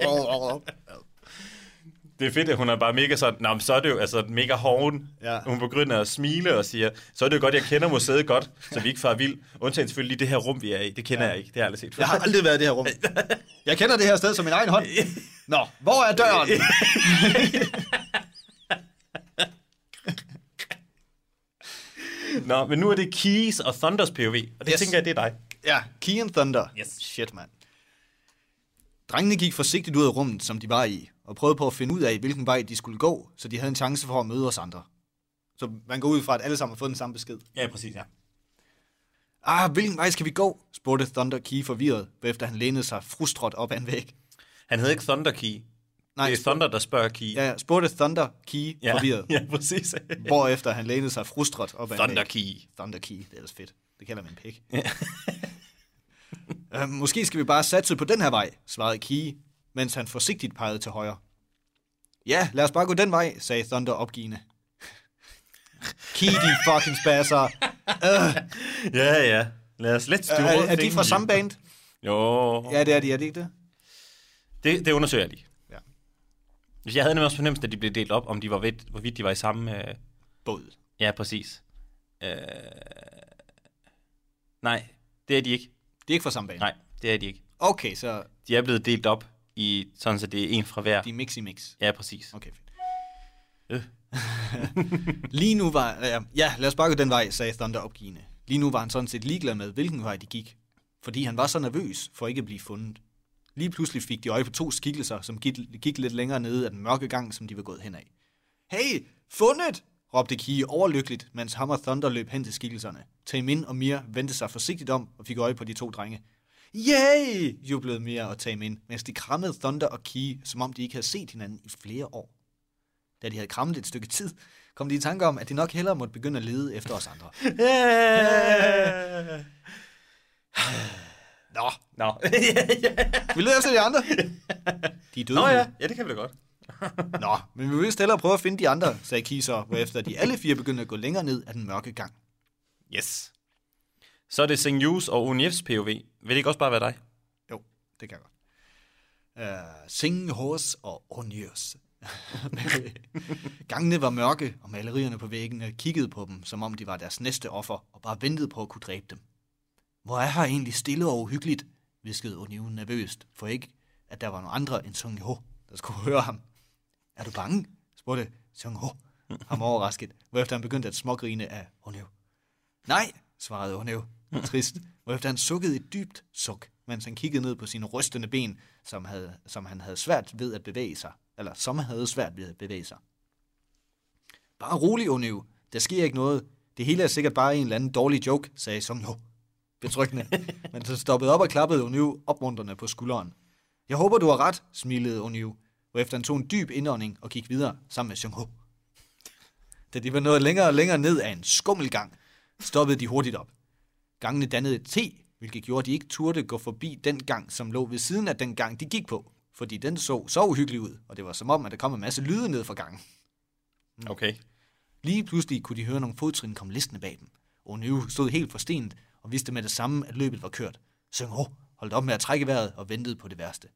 ja. Det er fedt, at hun er bare mega sådan, men så er det jo altså mega hoven. Ja. Hun begynder at smile og siger, så er det jo godt, jeg kender museet godt, så vi ikke far vild. Undtagen selvfølgelig lige det her rum, vi er i. Det kender ja. jeg ikke, det har jeg aldrig set før. Jeg har aldrig været i det her rum. Jeg kender det her sted som min egen hånd. Nå, hvor er døren? Nå, men nu er det Keys og Thunders POV, og det Yes. tænker jeg, det er dig. Ja, Key and Thunder. Yes. Shit, mand. Drengene gik forsigtigt ud af rummet, som de var i, og prøvede på at finde ud af, hvilken vej de skulle gå, så de havde en chance for at møde os andre. Så man går ud fra, at alle sammen har fået den samme besked. Ja, præcis, ja. Ah, hvilken vej skal vi gå? spurgte Thunder Key forvirret, efter han lænede sig frustret op ad en væg. Han hedder ikke Thunder Key. Nej, det er Thunder, der spørger Key. Ja, ja, spurgte Thunder Key ja, forvirret, ja præcis. hvorefter han lænede sig frustret op ad. Thunder Key. Thunder Key, det er ellers fedt. Det kalder man pik. øh, måske skal vi bare satse på den her vej, svarede Key, mens han forsigtigt pegede til højre. Ja, lad os bare gå den vej, sagde Thunder opgivende. Key, de fucking spasser. Ja, ja. Lad os let's do Er, all er de fra samme band? Jo. Ja, det er de, er det ikke det? Det, det undersøger jeg lige. Jeg havde nemlig også fornemmelsen, at de blev delt op, om de var ved, hvorvidt de var i samme... Øh... Båd. Ja, præcis. Øh... Nej, det er de ikke. Det er ikke fra samme band? Nej, det er de ikke. Okay, så De er blevet delt op i sådan, så det er en fra hver. de er mix i mix. Ja, præcis. Okay, fedt. Øh. Lige nu var... Ja, ja, lad os bare gå den vej, sagde Thunder opgivende. Lige nu var han sådan set ligeglad med, hvilken vej de gik. Fordi han var så nervøs for ikke at blive fundet. Lige pludselig fik de øje på to skikkelser, som gik, gik lidt længere nede af den mørke gang, som de var gået hen af. Hey, fundet! råbte Kie overlykkeligt, mens ham og Thunder løb hen til skikkelserne. Taemin og Mia vendte sig forsigtigt om og fik øje på de to drenge. Yay! jublede Mia og Taemin, mens de krammede Thunder og Kie, som om de ikke havde set hinanden i flere år. Da de havde krammet et stykke tid, kom de i tanke om, at de nok hellere måtte begynde at lede efter os andre. Nå, Nå. vi leder efter de andre. De er døde Nå ja, ja, det kan vi da godt. Nå, men vi vil hellere prøve at finde de andre, sagde Kiser, hvorefter de alle fire begyndte at gå længere ned ad den mørke gang. Yes. Så er det Sing Yus og Unifs POV. Vil det ikke også bare være dig? Jo, det kan jeg godt. Uh, Sing Hos og Onius Gangene var mørke, og malerierne på væggene kiggede på dem, som om de var deres næste offer, og bare ventede på at kunne dræbe dem. Hvor er her egentlig stille og uhyggeligt, viskede Oniu nervøst, for ikke, at der var nogen andre end Sung Ho, der skulle høre ham. Er du bange? spurgte Sung Ho, ham overrasket, hvorefter han begyndte at smågrine af Oniu. Nej, svarede Oniu, trist, hvorefter han sukkede et dybt suk, mens han kiggede ned på sine rystende ben, som, havde, som han havde svært ved at bevæge sig, eller som havde svært ved at bevæge sig. Bare rolig, Oniu. Der sker ikke noget. Det hele er sikkert bare en eller anden dårlig joke, sagde Sung Ho. Betryggende. Men så stoppede op og klappede O'Neill opmuntrende på skulderen. Jeg håber, du har ret, smilede O'Neill, hvorefter han tog en dyb indånding og gik videre sammen med Sung Ho. Da de var nået længere og længere ned af en skummelgang, stoppede de hurtigt op. Gangene dannede et T, hvilket gjorde, at de ikke turde gå forbi den gang, som lå ved siden af den gang, de gik på, fordi den så så uhyggelig ud, og det var som om, at der kom en masse lyde ned fra gangen. Okay. Lige pludselig kunne de høre nogle fodtrin komme listende bag dem. O'Neill stod helt forstenet og vidste med det samme, at løbet var kørt. Søng Ho holdt op med at trække vejret og ventede på det værste.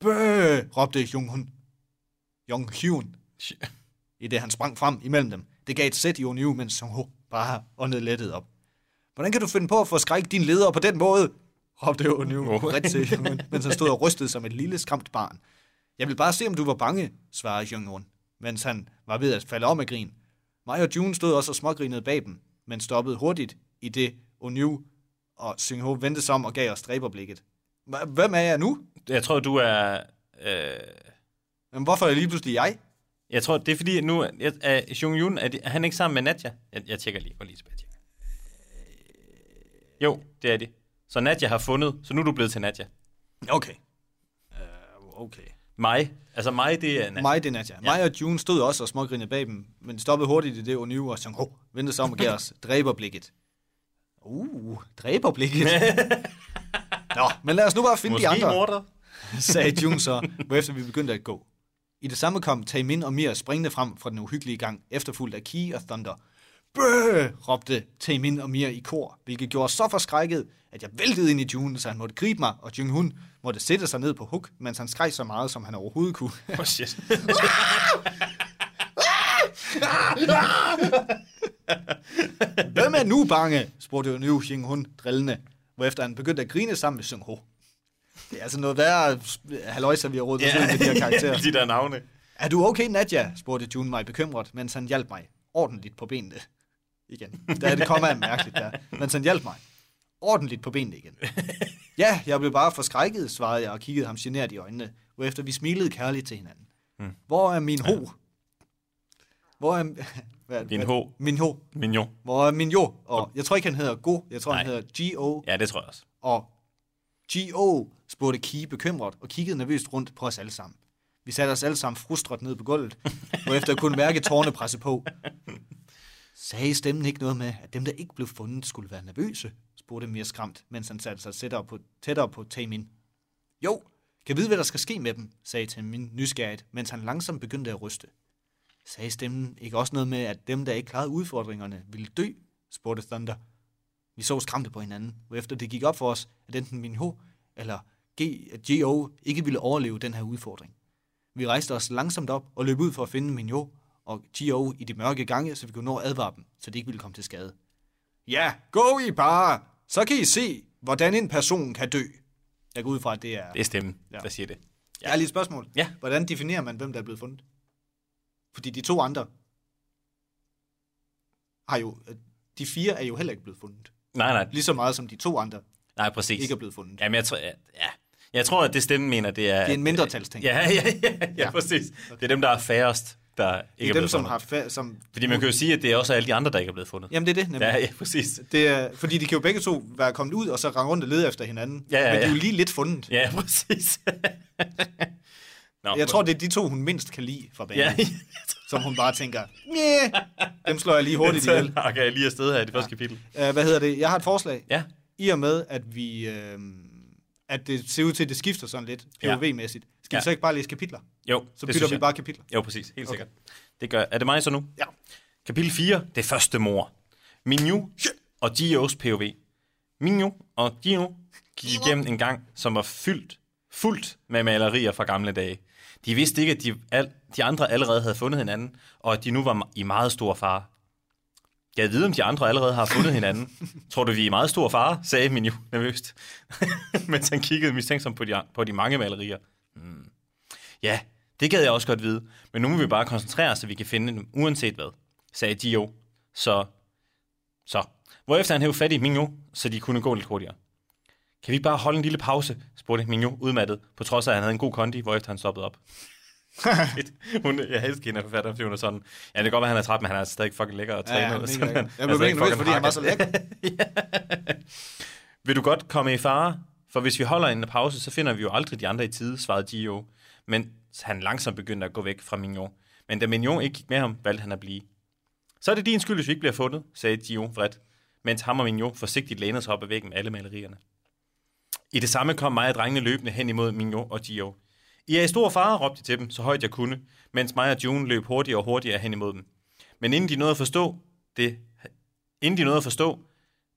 Bøh! råbte Jung Hun. Jung Hyun, i det han sprang frem imellem dem. Det gav et sæt i O'Neill, mens Sung Ho bare åndede lettet op. Hvordan kan du finde på at få skræk din leder på den måde? råbte O'Neill Oh. bredt til Jung Hun, mens han stod og rystede som et lille skræmt barn. Jeg vil bare se, om du var bange, svarede Jung Hun, mens han var ved at falde om af grin. Mig og June stod også og smågrinede bag dem, men stoppede hurtigt i det O'Neill og Sung Ho vendte sig om og gav os dræberblikket. Hvem er jeg nu? Jeg tror, du er... Øh, Men hvorfor er lige pludselig jeg? jeg tror, det er fordi, nu er, Jung Yun, er, de, er han ikke sammen med Nadja? Jeg, jeg tjekker lige. Gå lige tilbage. tjekker. Jo, det er de. Så Nadja har fundet, så nu er du blevet til Nadja. Okay. Uh, okay. Mig, altså mig, det er Nadja. Mig, det er Nadja. Mig og June stod også og smågrinede bag dem, men stoppede hurtigt i det O'Neill og Sung Ho vendte sig om og gav os dræberblikket. Uh, dræberblikket. Nå, men lad os nu bare finde Måske de andre. morder. sagde Jung så, hvorefter vi begyndte at gå. I det samme kom Taemin og Mir springende frem fra den uhyggelige gang, efterfulgt af Ki og Thunder. Bøh! råbte Taemin og Mir i kor, hvilket gjorde så forskrækket, at jeg væltede ind i June, så han måtte gribe mig, og Jung Hun måtte sætte sig ned på huk, mens han skreg så meget, som han overhovedet kunne. Oh, shit. Hvem er nu bange? spurgte nu Jung Hun drillende, hvorefter han begyndte at grine sammen med Sung Ho. Det er altså noget værre haløjser, vi har rådet os ud med de her karakterer. de der navne. Er du okay, Nadja? spurgte June mig bekymret, mens han hjalp mig ordentligt på benene. Igen. Der er det komma mærkeligt der. Mens han hjalp mig ordentligt på benene igen. Ja, jeg blev bare forskrækket, svarede jeg og kiggede ham genert i øjnene, hvorefter vi smilede kærligt til hinanden. Hmm. Hvor er min ho? Hvor er... Hvad, hvad- ho. Min ho. Mignon. Hvor er min jo? Og jeg tror ikke, han hedder Go. Jeg tror, han Nej. hedder G-O. Ja, det tror jeg også. Og G.O. spurgte Ki bekymret og kiggede nervøst rundt på os alle sammen. Vi satte os alle sammen frustret ned på gulvet, hvorefter jeg kunne mærke tårne presse på. Sagde stemmen ikke noget med, at dem, der ikke blev fundet, skulle være nervøse? spurgte Mir skræmt, mens han satte sig tættere på, tættere på Taemin. Jo, kan vide, hvad der skal ske med dem, sagde Taemin nysgerrigt, mens han langsomt begyndte at ryste. Sagde stemmen ikke også noget med, at dem, der ikke klarede udfordringerne, ville dø? spurgte Thunder. Vi så skræmte på hinanden, og efter det gik op for os, at enten min H eller G, G.O. ikke ville overleve den her udfordring. Vi rejste os langsomt op og løb ud for at finde min H og G.O. i de mørke gange, så vi kunne nå at advare dem, så de ikke ville komme til skade. Ja, gå I bare! Så kan I se, hvordan en person kan dø. Jeg går ud fra, at det er... Det er stemmen, Ja. ja. der siger det. Jeg har lige et spørgsmål. Ja. Hvordan definerer man, hvem der er blevet fundet? Fordi de to andre har jo... De fire er jo heller ikke blevet fundet. Nej, nej. Lige så meget som de to andre Nej, præcis. ikke er blevet fundet. Jamen, jeg tror, ja, ja. Jeg tror, at det stemmen mener, det er... Det er en mindretalsting. Ja, ja, ja, ja, Ja. ja. præcis. Det er dem, der er færrest, der ikke det er dem, blevet som fundet. har... Fa- som, Fordi man kan jo sige, at det er også alle de andre, der ikke er blevet fundet. Jamen, det er det, nemlig. Ja, ja, præcis. Det er, fordi de kan jo begge to være kommet ud, og så rende rundt og lede efter hinanden. Ja, ja, Men de er jo ja. lige lidt fundet. Ja, præcis. Nå, Jeg tror, det er de to, hun mindst kan lide fra banen. Ja, Ja. Som hun bare tænker, Næh, dem slår jeg lige hurtigt ihjel. nakker jeg lige afsted her i det første kapitel. Uh, hvad hedder det? Jeg har et forslag. Ja. I og med, at vi... Øh, at det ser ud til, at det skifter sådan lidt Ja. POV-mæssigt. Skal ja. Ja. vi så ikke bare læse kapitler? Jo, Så bytter vi bare kapitler. Jo, præcis. Helt Okay. sikkert. Det gør... Er det mig så nu? Ja. Kapitel 4. Det første mor. Minju og Gios POV. Minju og Gio gik igennem en gang, som var fyldt, fuldt med malerier fra gamle dage. De vidste ikke, at de, al, de andre allerede havde fundet hinanden, og at de nu var i meget stor fare. Jeg ved, om de andre allerede har fundet hinanden. Tror du, vi er i meget stor fare? sagde Minju nervøst, mens han kiggede mistænksomt på de, på de mange malerier. Hmm. Ja, det gad jeg også godt vide, men nu må vi bare koncentrere os, så vi kan finde dem, uanset hvad, sagde Dio. Så, så. Hvorefter han hævde fat i Minjo, så de kunne gå lidt hurtigere. Kan vi ikke bare holde en lille pause, spurgte Minjo udmattet, på trods af, at han havde en god kondi, hvorefter han stoppede op. hun, jeg elsker hende af forfatteren, fordi hun er sådan, ja, det kan godt være, at han er træt, men han er stadig fucking lækker at træne. Ja, ja, og sådan, han- Jeg blev helt nervøs, fordi han var så lækker. Vil du godt komme i fare? For hvis vi holder en pause, så finder vi jo aldrig de andre i tide, svarede Gio. Men han langsomt begyndte at gå væk fra Mignon. Men da Mignon ikke gik med ham, valgte han at blive. Så er det din skyld, hvis vi ikke bliver fundet, sagde Gio vredt, mens ham og Mignon forsigtigt lænede sig op ad væggen med alle malerierne. I det samme kom mig og drengene løbende hen imod Mignon og Gio. I er i stor fare, råbte jeg til dem, så højt jeg kunne, mens mig og June løb hurtigere og hurtigere hen imod dem. Men inden de nåede at forstå det, inden de nåede at forstå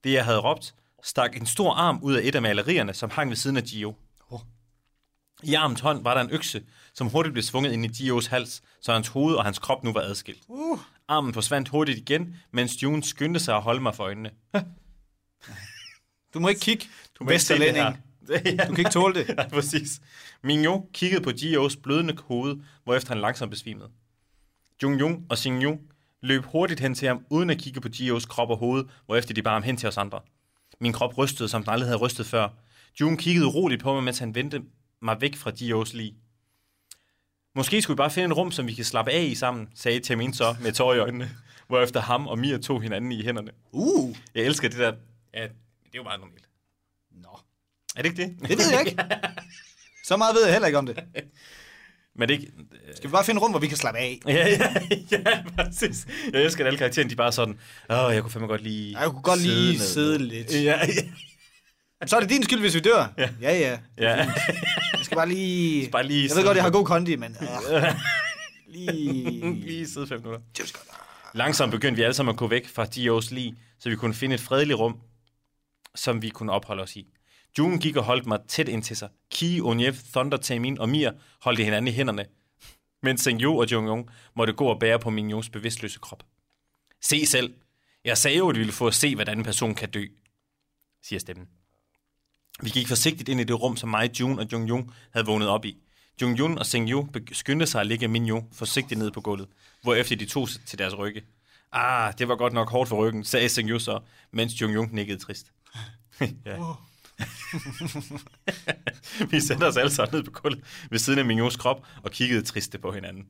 det, jeg havde råbt, stak en stor arm ud af et af malerierne, som hang ved siden af Gio. I armens hånd var der en økse, som hurtigt blev svunget ind i Gios hals, så hans hoved og hans krop nu var adskilt. Uh. Armen forsvandt hurtigt igen, mens June skyndte sig at holde mig for øjnene. Du må ikke kigge. Du må ikke se det her. Ja, Du kan ikke tåle det. ja, præcis. Mignon kiggede på Gios blødende hoved, hvorefter han langsomt besvimede. Jung Jung og Xing Yu løb hurtigt hen til ham, uden at kigge på Gios krop og hoved, hvorefter de bar ham hen til os andre. Min krop rystede, som den aldrig havde rystet før. Jung kiggede roligt på mig, mens han vendte mig væk fra Gios lig. Måske skulle vi bare finde et rum, som vi kan slappe af i sammen, sagde Termin så med tår i øjnene, hvorefter ham og Mia tog hinanden i hænderne. Uh, Jeg elsker det der. Ja, det er jo meget normalt. nå. Er det ikke det? Det ved jeg ikke. Så meget ved jeg heller ikke om det. Men det ikke... Skal vi bare finde rum, hvor vi kan slappe af? Ja, ja, ja, præcis. Jeg elsker, at alle karaktererne, de bare sådan, åh, jeg kunne fandme godt lige Jeg kunne godt lige ned." sidde lidt. Ja, ja. Så er det din skyld, hvis vi dør. Ja, ja. ja. ja. Jeg skal bare lige... Bare lige jeg ved godt, jeg har god kondi, men... Uh, lige... lige sidde fem minutter. Langsomt begyndte vi alle sammen at gå væk fra Dios lig, så vi kunne finde et fredeligt rum, som vi kunne opholde os i. June gik og holdt mig tæt ind til sig. Ki, Onyev, Thunder, Tamin og Mir holdt hinanden i hænderne, mens Sengyu og Jung måtte gå og bære på Mignons bevidstløse krop. Se selv. Jeg sagde jo, at vi ville få at se, hvordan en person kan dø, siger stemmen. Vi gik forsigtigt ind i det rum, som mig, June og Jung Jung havde vågnet op i. Jung Jun og Seng Yu skyndte sig at lægge Minyo forsigtigt ned på gulvet, hvorefter de tog sig til deres rygge. Ah, det var godt nok hårdt for ryggen, sagde Seng Yu så, mens Jung Jung nikkede trist. ja. Vi sætter os alle sammen ned på gulvet ved siden af Minyos krop og kiggede triste på hinanden.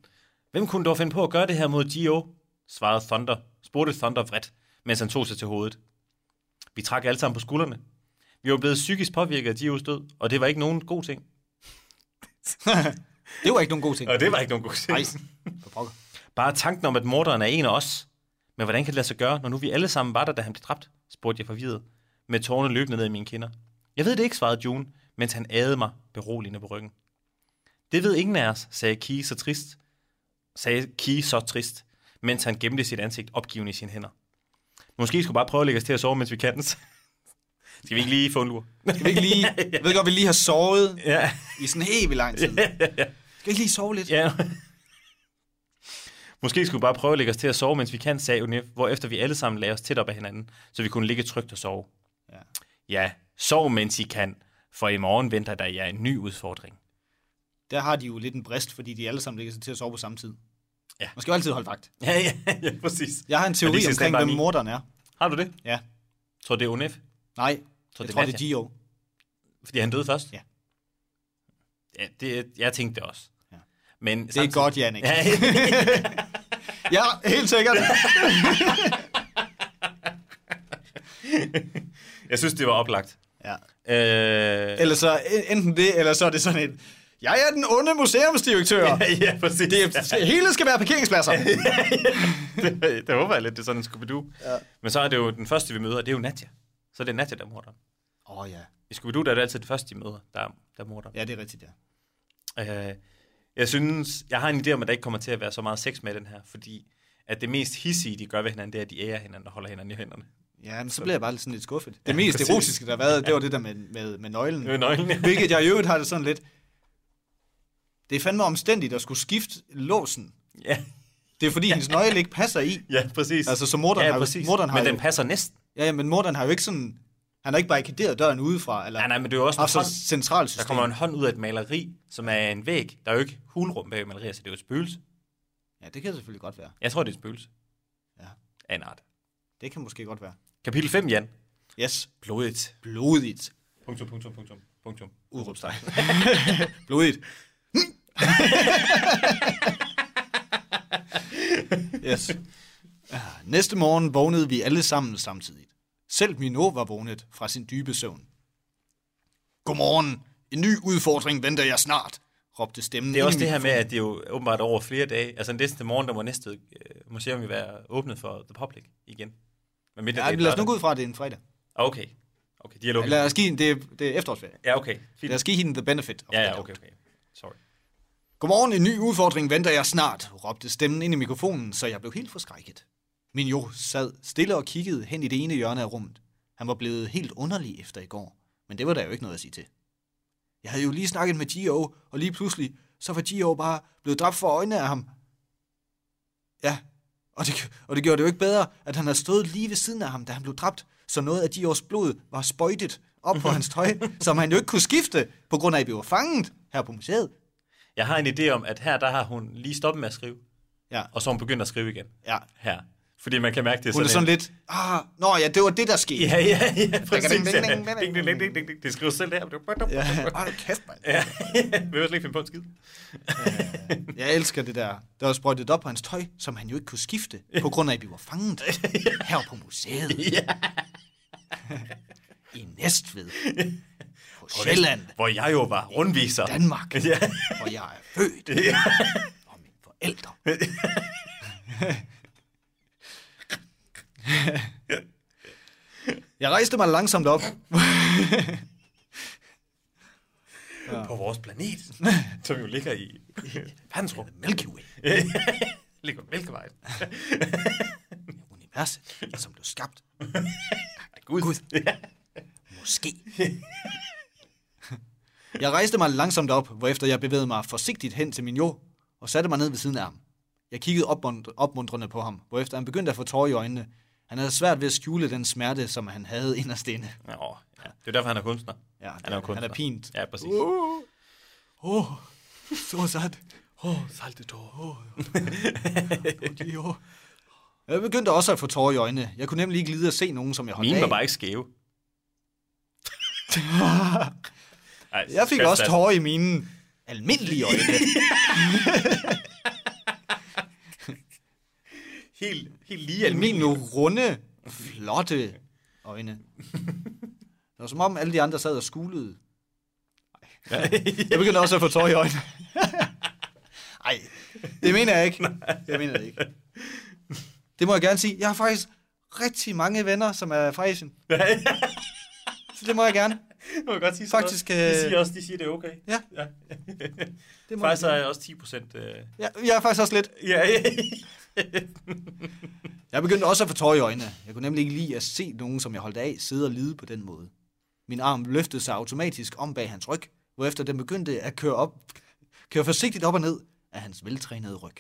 Hvem kunne dog finde på at gøre det her mod Gio? svarede Thunder, spurgte Thunder vredt, mens han tog sig til hovedet. Vi trak alle sammen på skuldrene. Vi var blevet psykisk påvirket af Gios død, og det var ikke nogen god ting. Det var ikke nogen god ting. Og det var ikke nogen god ting. Nej. Bare tanken om, at morderen er en af os. Men hvordan kan det lade sig gøre, når nu vi alle sammen var der, da han blev dræbt? spurgte jeg forvirret, med tårne løbende ned i mine kinder. Jeg ved det ikke, svarede June, mens han adede mig beroligende på ryggen. Det ved ingen af os, sagde Ki så trist, sagde Ki så trist, mens han gemte sit ansigt opgivende i sine hænder. Måske skulle vi bare prøve at lægge os til at sove, mens vi kan. Skal vi ikke lige få en lur? Skal vi ikke lige... Jeg ved godt, vi lige har sovet Ja. i sådan helt lang tid. Skal vi ikke lige sove lidt? Ja. Måske skulle vi bare prøve at lægge os til at sove, mens vi kan, sagde Unif, hvorefter vi alle sammen lagde os tæt op ad hinanden, så vi kunne ligge trygt og sove. Ja. Ja, sov mens I kan, for i morgen venter der jer en ny udfordring. Der har de jo lidt en brist, fordi de alle sammen ligger sig til at sove på samme tid. Ja. Man skal jo altid holde vagt. Ja, ja, ja, præcis. Jeg har en teori skal omkring, hvem morderen er. Har du det? Ja. Tror det er Unif? Nej, jeg det tror, det er? Gio. Fordi han døde først? Ja. Ja, det, jeg tænkte det også. Ja. Men Det er godt, Jannik. Ja, Ja, helt sikkert. jeg synes, det var oplagt. Ja. Øh, Eller så enten det, eller så er det sådan et... Jeg er den onde museumsdirektør. ja, ja, præcis. Det, hele skal være parkeringspladser. det, det håber jeg lidt, det er sådan en Scooby-Doo. Ja. Men så er det jo den første, vi møder, det er jo Nadja. Så er det Nadja, der er morderen. Åh oh, ja. I Scooby-Doo, der er det altid det første, de møder, der, er- der er morderen. Ja, det er rigtigt, ja. Øh, jeg synes, jeg har en idé om, at der ikke kommer til at være så meget sex med den her, fordi at det mest hissige, de gør ved hinanden, det er, at de ærer hinanden og holder hinanden i hænderne. Ja, men så bliver jeg bare sådan lidt skuffet. Det Ja, mest præcis. erotiske, der har været, det var det der med, med, med nøglen. Med nøglen, ja. Hvilket jeg i øvrigt har det sådan lidt... Det er fandme omstændigt at skulle skifte låsen. Ja, Det er fordi, hendes nøgle ikke passer i. ja præcis. Altså, så morderen ja, har præcis. morderen har Men jo- den passer næsten. Ja, ja, men morderen har jo ikke sådan... Han har ikke barrikaderet døren udefra, eller Nej, nej, men det er jo også en haft så hånd, centralt der system. kommer en hånd ud af et maleri, som er en væg. Der er jo ikke hulrum bag malerier, så det er jo et spøgelse. Ja, det kan selvfølgelig godt være. Jeg tror, det er et spøgelse. Ja. Af en art. Det kan måske godt være. Kapitel 5, Jan. Yes. Blodigt. Blodigt. Punktum, punktum, punktum, punktum. Udråbstegn. Blodigt. yes. Ah, Næste morgen vågnede vi alle sammen samtidig. Selv Minot var vågnet fra sin dybe søvn. Godmorgen. En ny udfordring venter jeg snart, råbte stemmen. Det er også det her med, at det er jo åbenbart over flere dage. Altså næste morgen, der må næste øh, museum jo være åbnet for the public igen. Men Ja, lad os nu gå ud fra, at det er en fredag. Okay. Okay, de er lukket. Lad os give det, er, det er efterårsferie. Ja, okay. Fint. Lad os give hende the benefit. Ja, ja, okay, okay. Sorry. Godmorgen, en ny udfordring venter jeg snart, råbte stemmen ind i mikrofonen, så jeg blev helt forskrækket. Min jo sad stille og kiggede hen i det ene hjørne af rummet. Han var blevet helt underlig efter i går, men det var der jo ikke noget at sige til. Jeg havde jo lige snakket med Gio, og lige pludselig, så var Gio bare blevet dræbt for øjnene af ham. Ja, og det, og det gjorde det jo ikke bedre, at han havde stået lige ved siden af ham, da han blev dræbt, så noget af Gios blod var spøjtet op på hans tøj, som han jo ikke kunne skifte, på grund af, at vi var fanget her på museet. Jeg har en idé om, at her der har hun lige stoppet med at skrive, Ja, og så hun begyndt at skrive igen. ja. Her. Fordi man kan mærke, det er Hun er sådan, sådan lidt, ah, nå ja, det var det, der skete. Ja, ja, ja, præcis. Det skriver selv der. ja. Ej, kæft, mand. Ja, vi vil slet ikke finde på en skid. Jeg elsker det der. Der var sprøjtet op på hans tøj, som han jo ikke kunne skifte, på grund af, at vi var fanget her på museet. Ja. I Næstved. På Sjælland. Hvor jeg jo var rundviser. Danmark. Ja. Hvor jeg er født. Ja. Og mine forældre. Jeg rejste mig langsomt op. På vores planet, som jo ligger i verdensrum. Milky Way. ligger på Mælkevejen. Universet, som blev skabt. Gud. Gud. Ja. Måske. Jeg rejste mig langsomt op, hvorefter jeg bevægede mig forsigtigt hen til min jo og satte mig ned ved siden af ham. Jeg kiggede opmund- opmuntrende på ham, hvorefter han begyndte at få tårer i øjnene. Han havde svært ved at skjule den smerte, som han havde inderst inde. Nå, ja. Det er derfor, han er kunstner. Ja, han er kunstner. han er pint. Ja, præcis. Åh, oh, så sat. Åh, oh, salte tår. Jo. Jeg begyndte også at få tårer i øjnene. Jeg kunne nemlig ikke lide at se nogen, som jeg holdt Mine af. var bare ikke skæve. Jeg fik også tårer i mine almindelige øjne. Helt, helt lige Min almindelig. nu runde, flotte øjne. Det var som om alle de andre sad og skulede. Ej. Jeg begyndte også at få tårer i øjnene. Nej, det mener jeg ikke. Jeg mener det ikke. Det må jeg gerne sige. Jeg har faktisk rigtig mange venner, som er fra Asien. Så det må jeg gerne. Må jeg godt sige. Faktisk, Faktisk, de øh, siger også, de siger, det er okay. Ja. ja. Det må Faktisk jeg, er jeg også 10 procent... Øh... ja, jeg er faktisk også lidt. Ja, ja. Jeg begyndte også at få tårer i øjnene. Jeg kunne nemlig ikke lide at se nogen, som jeg holdt af, sidde og lide på den måde. Min arm løftede sig automatisk om bag hans ryg, hvorefter den begyndte at køre, op, køre forsigtigt op og ned af hans veltrænede ryg.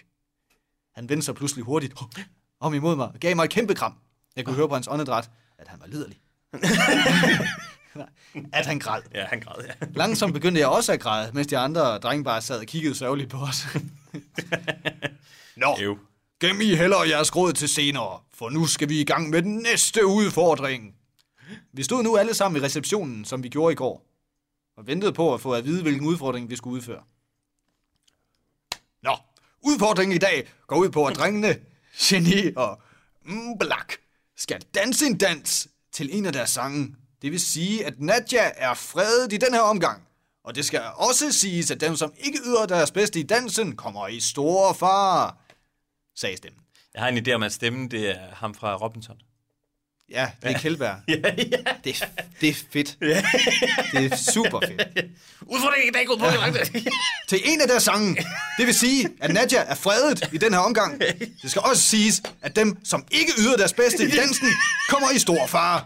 Han vendte sig pludselig hurtigt om imod mig og gav mig et kæmpe kram. Jeg kunne høre på hans åndedræt, at han var liderlig. Nej, at han græd. ja, han græd, ja. Langsomt begyndte jeg også at græde, mens de andre drenge bare sad og kiggede sørgeligt på os. Nå, Jo. Gem I hellere jeres gråd til senere, for nu skal vi i gang med den næste udfordring. Vi stod nu alle sammen i receptionen, som vi gjorde i går, og ventede på at få at vide, hvilken udfordring vi skulle udføre. Nå, udfordringen i dag går ud på, at drengene, Geni og Mblak, skal danse en dans til en af deres sange. Det vil sige, at Nadja er fredet i den her omgang. Og det skal også siges, at dem, som ikke yder deres bedste i dansen, kommer i store far, sagde stemmen. Jeg har en idé om, at stemmen, det er ham fra Robinson. Ja, det er Kjeldberg. Ja, ja. Det, er- det er fedt. Det er super fedt. Udfordringen i dag går på det. Til en af deres sange. Det vil sige, at Nadja er fredet i den her omgang. Det skal også siges, at dem, som ikke yder deres bedste i dansen, kommer i stor fare.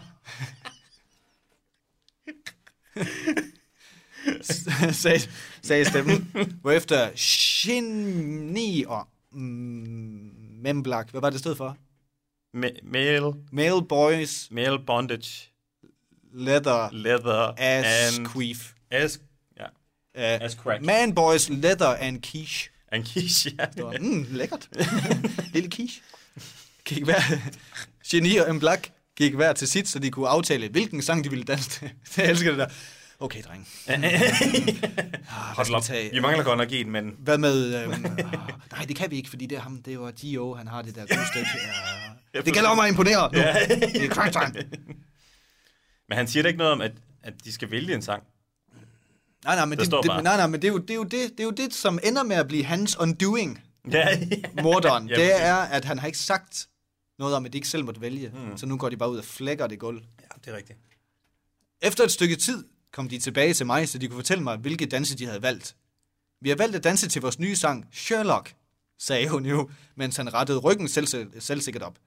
sagde, sagde stemmen. Hvorefter Geni og mm, Memblak, hvad var det sted for? Ma- male, Male boys, male bondage, leather, leather, ass and... queef. Ass, ja. Uh, Ass crack. man boys, leather and quiche. And quiche, ja. Det var, mm, lækkert. Lille quiche. Gik hver, Geni og Memblak gik hver til sit, så de kunne aftale, hvilken sang de ville danse til. Jeg elsker det der. Okay, dreng. Hold op. tage- Vi mangler godt nok en, men... Hvad med... Øhm, øh, nej, det kan vi ikke, fordi det er ham. Det var Gio, han har det der gode stykke. Øh, det gælder om at imponere. Nu. Det er crack time. Men han siger da ikke noget om, at, at de skal vælge en sang. Nej, nej, men, det, det, nej, nej, men det, er jo, det, er jo det, det er jo det, som ender med at blive hans undoing, Ja, morderen. Ja, det er, at han har ikke sagt noget om, at de ikke selv måtte vælge. Mm. Så nu går de bare ud og flækker det gulv. ja, det er rigtigt. Efter et stykke tid kom de tilbage til mig, så de kunne fortælle mig, hvilke danse de havde valgt. Vi har valgt at danse til vores nye sang, Sherlock, sagde hun jo, mens han rettede ryggen selv, selvsikkert op.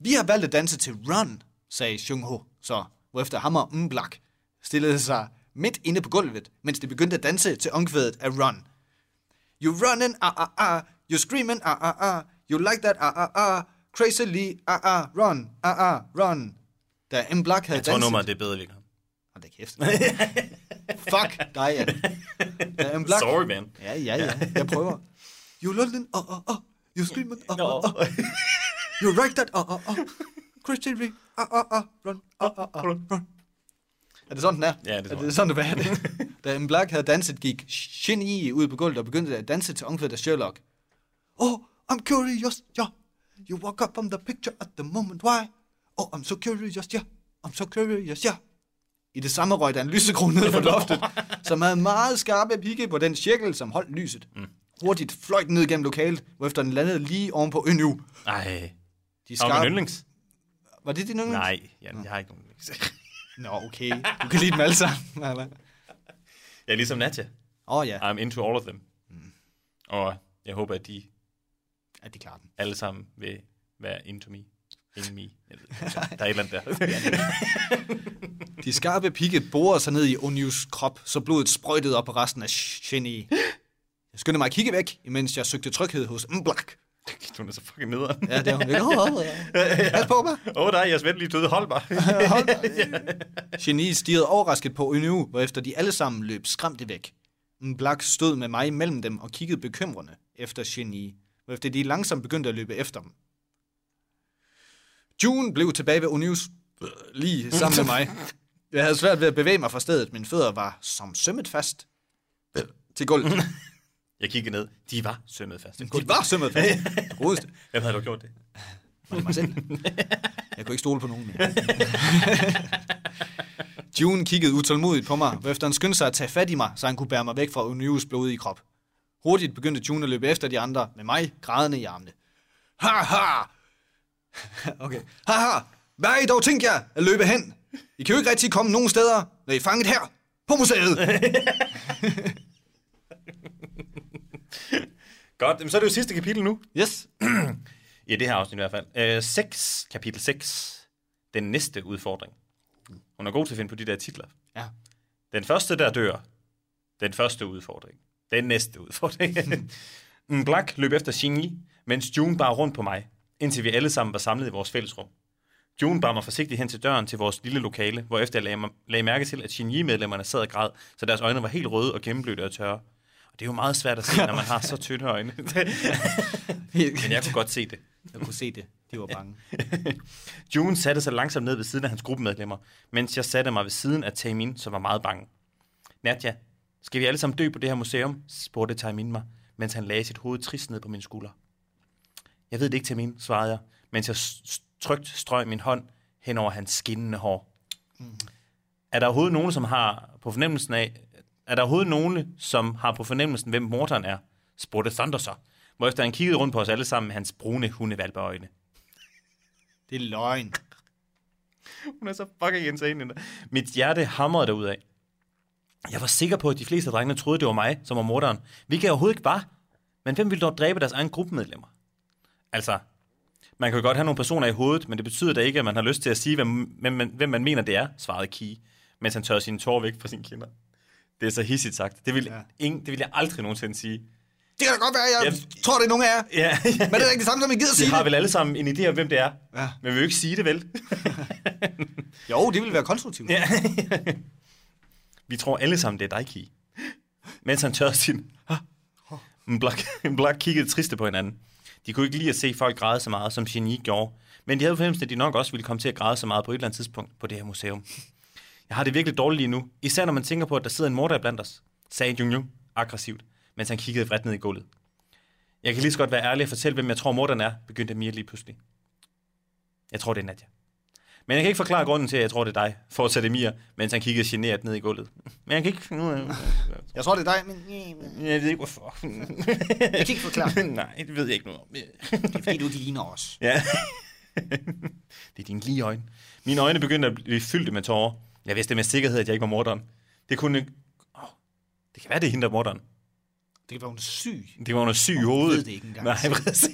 Vi har valgt at danse til Run, sagde Jung Ho, så, hvorefter Hammer Mblak stillede sig midt inde på gulvet, mens de begyndte at danse til omkvædet af Run. You running, ah ah ah, you screaming, ah ah ah, you like that, ah ah ah, crazily, ah ah, run, ah ah, run. Da M. Black havde Jeg tror danset... nummeret, det er bedre, Vikram. Hold da kæft. Fuck dig, ja. ja en black. Sorry, man. Ja, ja, ja. Jeg prøver. You London, oh, oh, oh. You screaming, oh, oh, oh. You that, oh, oh, oh. Christian Lee, oh, oh, oh. Run, oh, oh, oh. Run. Er det sådan, den er? Ja, det tror er jeg. det sådan, det var det? Da M. Black havde danset, gik Shin Yi ud på gulvet og begyndte at danse til omkvædet af Sherlock. Oh, I'm curious, yeah. You walk up from the picture at the moment, why? Oh, I'm so curious, yeah. I'm so curious, yeah. I det samme røg der en lysekrone ned fra loftet, som havde meget skarpe pigge på den cirkel, som holdt lyset. Mm. Hurtigt fløj den ned gennem lokalet, hvorefter den landede lige oven på Ønu. Ej. De skarpe... en yndlings? Var det din yndlings? Nej, jeg, jeg har ikke nogen yndlings. Nå, okay. Du kan lide dem alle sammen. eller? Er ligesom Nadja. Åh oh, ja, I'm into all of them. Mm. Og jeg håber, at de at de klarer den. alle sammen vil være into me. In me. Jeg ved Der er et eller andet der. De skarpe pigge borer sig ned i Onius krop, så blodet sprøjtede op på resten af Shinny. Jeg skyndte mig at kigge væk, imens jeg søgte tryghed hos Mblak. Hun er så fucking nederen. Ja, det er hun ikke. Åh, åh, ja. Pas på mig. Åh oh, nej, jeg ven lige døde. Hold mig. Geni stirrede overrasket på Ønu, hvorefter de alle sammen løb skræmte væk. Black stod med mig mellem dem og kiggede bekymrende efter Geni, hvorefter de langsomt begyndte at løbe efter dem. June blev tilbage ved Onus øh, lige sammen med mig. Jeg havde svært ved at bevæge mig fra stedet. Mine fødder var som sømmet fast øh, til gulvet. Jeg kiggede ned. De var sømmet fast. De var sømmet fast. Godeste. Hvem havde du gjort det? Var det mig selv? Jeg kunne ikke stole på nogen mere. June kiggede utålmodigt på mig, hvorefter han skyndte sig at tage fat i mig, så han kunne bære mig væk fra Onius blodige krop. Hurtigt begyndte June at løbe efter de andre, med mig grædende i armene. Ha ha! Okay. Ha ha! Hvad I dog tænkt jer at løbe hen? I kan jo ikke rigtig komme nogen steder, når I er fanget her på museet. Godt, jamen, så er det jo sidste kapitel nu. Yes. I det her afsnit i hvert fald. Øh, 6, kapitel 6. Den næste udfordring. Hun er god til at finde på de der titler. Ja. Den første, der dør. Den første udfordring. Den næste udfordring. en Black løb efter Shinji, mens June bar rundt på mig, indtil vi alle sammen var samlet i vores fællesrum. June bar mig forsigtigt hen til døren til vores lille lokale, hvor efter jeg lagde, mig, lagde mærke til, at Shinji-medlemmerne sad og græd, så deres øjne var helt røde og gennemblødte og tørre. Og det er jo meget svært at se, når man har så tynde øjne. Men jeg kunne godt se det. Jeg kunne se det. De var bange. June satte sig langsomt ned ved siden af hans gruppemedlemmer, mens jeg satte mig ved siden af Taemin, som var meget bange. Nadja, skal vi alle sammen dø på det her museum? spurgte Taemin mig, mens han lagde sit hoved trist ned på min skulder. Jeg ved det ikke, Taemin, svarede jeg, mens jeg trygt strøg min hånd hen over hans skinnende hår. Mm. Er der overhovedet nogen, som har på fornemmelsen af, er der overhovedet nogen, som har på fornemmelsen, hvem morderen er? spurgte Thunder så, hvorefter han kiggede rundt på os alle sammen med hans brune hundevalpeøjne. Det er løgn. Hun er så fucking insane. Mit hjerte hamrede derudad. Jeg var sikker på, at de fleste af drengene troede, det var mig, som var morderen. Hvilket jeg overhovedet ikke var. Men hvem ville dog dræbe deres egen gruppemedlemmer? Altså, man kan jo godt have nogle personer i hovedet, men det betyder da ikke, at man har lyst til at sige, hvem, hvem, man, hvem man mener, det er, svarede Key, mens han tørrede sine tårer væk fra sine kinder. Det er så hissigt sagt. Det vil, Ja. ja. ingen, det vil jeg aldrig nogensinde sige. Det kan da godt være, jeg Jamen- tror, det er nogen af jer. Ja, Men det er ikke det samme, som I gider Vi sige har det. vel alle sammen en idé om, hvem det er. Ja. Men vi vil jo ikke sige det, vel? Jo, det vil være konstruktivt. Ja. vi tror alle sammen, det er dig, Ki. Mens han tørrede sin... En blok, en blok kiggede triste på hinanden. De kunne ikke lide at se folk græde så meget, som Genie gjorde. Men de havde fornemmelsen, at de nok også ville komme til at græde så meget på et eller andet tidspunkt på det her museum. Jeg har det virkelig dårligt lige nu. Især når man tænker på, at der sidder en morder blandt os, sagde Jung Jung aggressivt, mens han kiggede vredt ned i gulvet. Jeg kan lige så godt være ærlig og fortælle, hvem jeg tror morderen er, begyndte Mia lige pludselig. Jeg tror, det er Nadja. Men jeg kan ikke forklare grunden til, at jeg tror, det er dig, fortsatte Mia, mens han kiggede generet ned i gulvet. Men jeg kan ikke... Nu, Jeg tror, det er dig, men jeg ved ikke, hvorfor. jeg kan ikke forklare. Nej, det ved jeg ikke noget om. Det er fordi, du ligner os. Ja. det er dine lige øjne. Mine øjne begyndte at blive fyldte med tårer. Jeg vidste med sikkerhed, at jeg ikke var morderen. Det kunne... Oh, det kan være, det er hende, der er morderen. Det kan være, hun er syg. Det var, hun er syg i hovedet. ved det ikke engang. Nej, præcis.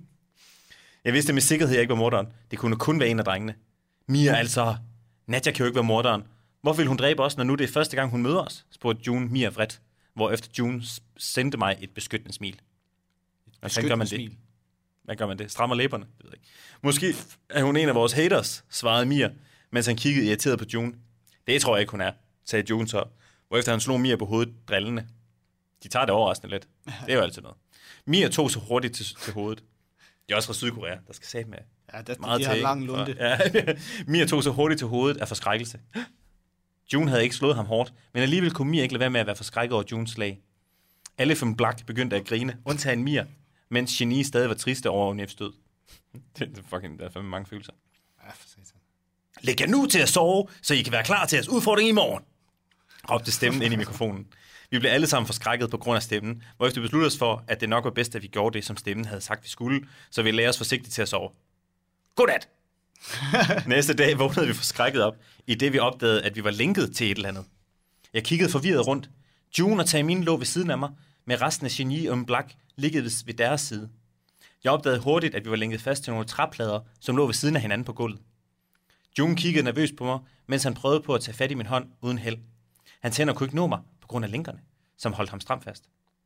jeg vidste med sikkerhed, at jeg ikke var morderen. Det kunne kun være en af drengene. Mia altså. Nadja kan jo ikke være morderen. Hvorfor vil hun dræbe os, når nu det er første gang, hun møder os? spurgte June Mia vredt, hvorefter June sendte mig et beskyttende smil. Hvordan gør man det? Hvad gør man det? Strammer læberne? Det ved jeg ikke. Måske er hun en af vores haters, svarede Mia, mens han kiggede irriteret på June. Det tror jeg ikke, hun er, sagde June så, hvorefter han slog Mia på hovedet drillende. De tager det overraskende lidt. Det er jo altid noget. Mia tog så hurtigt til, til hovedet. Det er også fra Sydkorea, der skal sætte med Ja, der, meget de har lang lunde. For- Ja. Mia tog så hurtigt til hovedet af forskrækkelse. June havde ikke slået ham hårdt, men alligevel kunne Mia ikke lade være med at være forskrækket over Junes slag. Alle fem Black begyndte at grine, undtagen Mia, mens Genie stadig var triste over Unifs død. det, det, fucking, der er fandme mange følelser. Ja, for satan. Læg jer nu til at sove, så I kan være klar til jeres udfordring i morgen. Råbte stemmen ind i mikrofonen. Vi blev alle sammen forskrækket på grund af stemmen, hvorefter vi besluttede os for, at det nok var bedst, at vi gjorde det, som stemmen havde sagt, vi skulle, så vi lagde os forsigtigt til at sove. Godnat! Næste dag vågnede vi forskrækket op, i det vi opdagede, at vi var linket til et eller andet. Jeg kiggede forvirret rundt. June og Tamine lå ved siden af mig, med resten af Genie og Black liggede ved- deres side. Jeg opdagede hurtigt, at vi var lænket fast til nogle træplader, som lå ved siden af hinanden på gulvet. June kiggede nervøst på mig, mens han prøvede på at tage fat i min hånd uden held. Hans hænder kunne ikke nå mig på grund af linkerne, som holdt ham stramt fast.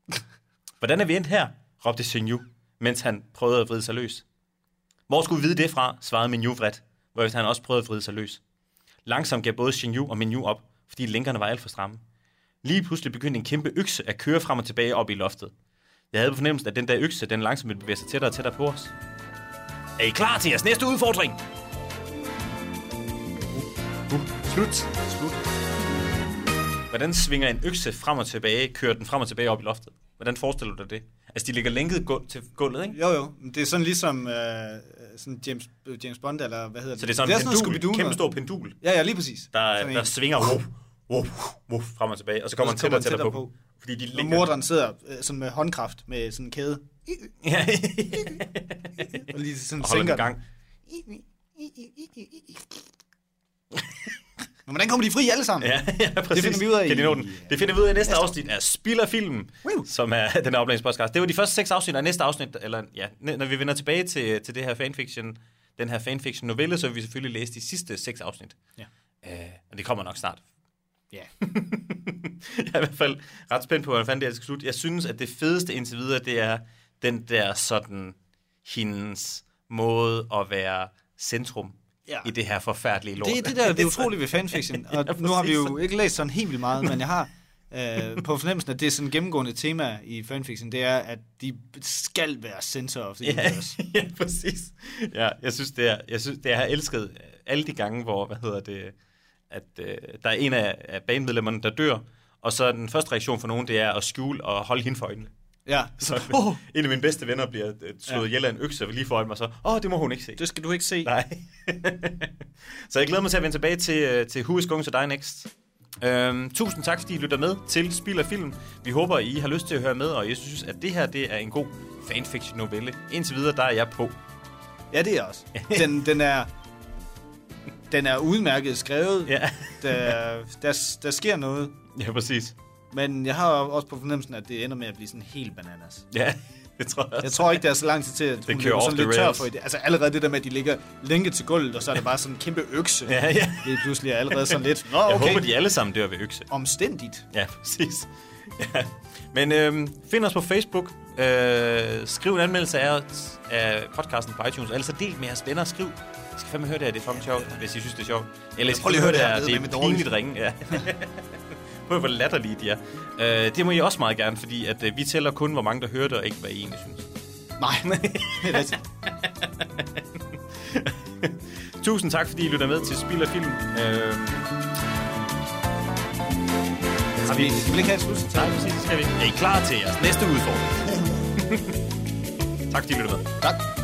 Hvordan er vi endt her? råbte Shinju, mens han prøvede at vride sig løs. Hvor skulle vi vide det fra? svarede Minju vredt, hvorefter han også prøvede at vride sig løs. Langsomt gav både Shinju og Minju op, fordi linkerne var alt for stramme. Lige pludselig begyndte en kæmpe økse at køre frem og tilbage op i loftet. Jeg havde på fornemmelsen, at den der økse, den langsomt ville bevæge sig tættere og tættere på os. Er I klar til jeres næste udfordring? Uh, slut. Slut. Hvordan svinger en økse frem og tilbage, kører den frem og tilbage op i loftet? Hvordan forestiller du dig det? Altså, de ligger lænket gu- til gulvet, ikke? Jo, jo. Det er sådan ligesom øh, sådan James, James Bond, eller hvad hedder det? Så det er sådan det en er sådan pendul, kæmpe stor pendul, Ja, ja, lige præcis. der, Sådan der en. svinger woof, woof, woof, frem og tilbage, og så kommer Og man så tættere og tættere man på. tættere Fordi de Og ligger... morderen sidder øh, sådan med håndkraft med sådan en kæde. Ja. Og lige sådan og holder den gang. Men hvordan kommer de fri alle sammen? Ja, ja, præcis. finder vi ud af Kan i- den? Det finder vi ud af i næste afsnit af Spillerfilm, Woo! som er den her oplægningspodcast. Det var de første seks afsnit, og næste afsnit, eller ja, når vi vender tilbage til, til det her fanfiction, den her fanfiction novelle, så vil vi selvfølgelig læse de sidste seks afsnit. Ja. Øh, og det kommer nok snart. Ja. jeg er i hvert fald ret spændt på, hvordan fanden det her skal slutte. Jeg synes, at det fedeste indtil videre, det er den der sådan, hendes måde at være centrum Ja. i det her forfærdelige lort. Det er det der, det er utroligt ved fanfiction. Og Ja, nu har vi jo ikke læst sådan helt vildt meget, men jeg har øh, på fornemmelsen, at det er sådan et gennemgående tema i fanfiction, det er, at de skal være center of the Ja, universe. ja, præcis. Ja, jeg synes, det er, jeg synes, det er, jeg har elsket alle de gange, hvor, hvad hedder det, at øh, der er en af, af banemedlemmerne, der dør, og så den første reaktion for nogen, det er at skjule og holde hende for øjnene. Ja, Så Åh, en af mine bedste venner bliver øh, slået Ja. ihjel af en økse lige foran mig, så, åh, oh, det må hun ikke se. det skal du ikke se. Nej. så jeg glæder mig til at vende tilbage til, øh, til Who is Going to Die Next. Øhm, tusind tak, fordi I lytter med til Spil og Film. Vi håber, I har lyst til at høre med, og jeg synes, at det her det er en god fanfiction-novelle. Indtil videre, der er jeg på. Ja, det er også. Den, den er den er udmærket skrevet. Ja, Der, der, der sker noget. ja præcis. Men jeg har også på fornemmelsen, at det ender med at blive sådan helt bananas. Ja, Det tror jeg også. Jeg tror ikke, der er så lang tid til, at hun kører sådan lidt tør for det. Altså allerede det der med, at de ligger længe til gulvet, og så er det bare sådan en kæmpe økse. Ja, ja. Det er pludselig allerede sådan lidt, Nå, Jeg okay, håber, de alle sammen dør ved økse. omstændigt. Ja, præcis. Ja. Men øhm, find os på Facebook. Øh, skriv en anmeldelse af, af podcasten på iTunes. Ellers så del med jeres venner. Skriv. Skal fandme høre det her. Det er fucking sjovt, hvis I synes, det er sjovt. Eller Prøv lige høre at det høre her. det Det her, er det er pinligt ringe. Ja. Hvor latterlige de er. Øh, det må I også meget gerne, fordi at, øh, vi tæller kun, hvor mange der hører det, og ikke hvad I egentlig synes. Nej, det er rigtigt. Tusind tak, fordi I lytter med til Spil og Film. Øh, Har vi, skal vi ikke have et slut? nej, præcis, det skal vi. Er I klar til jeres næste udfordring? tak, fordi I lytter med. Tak.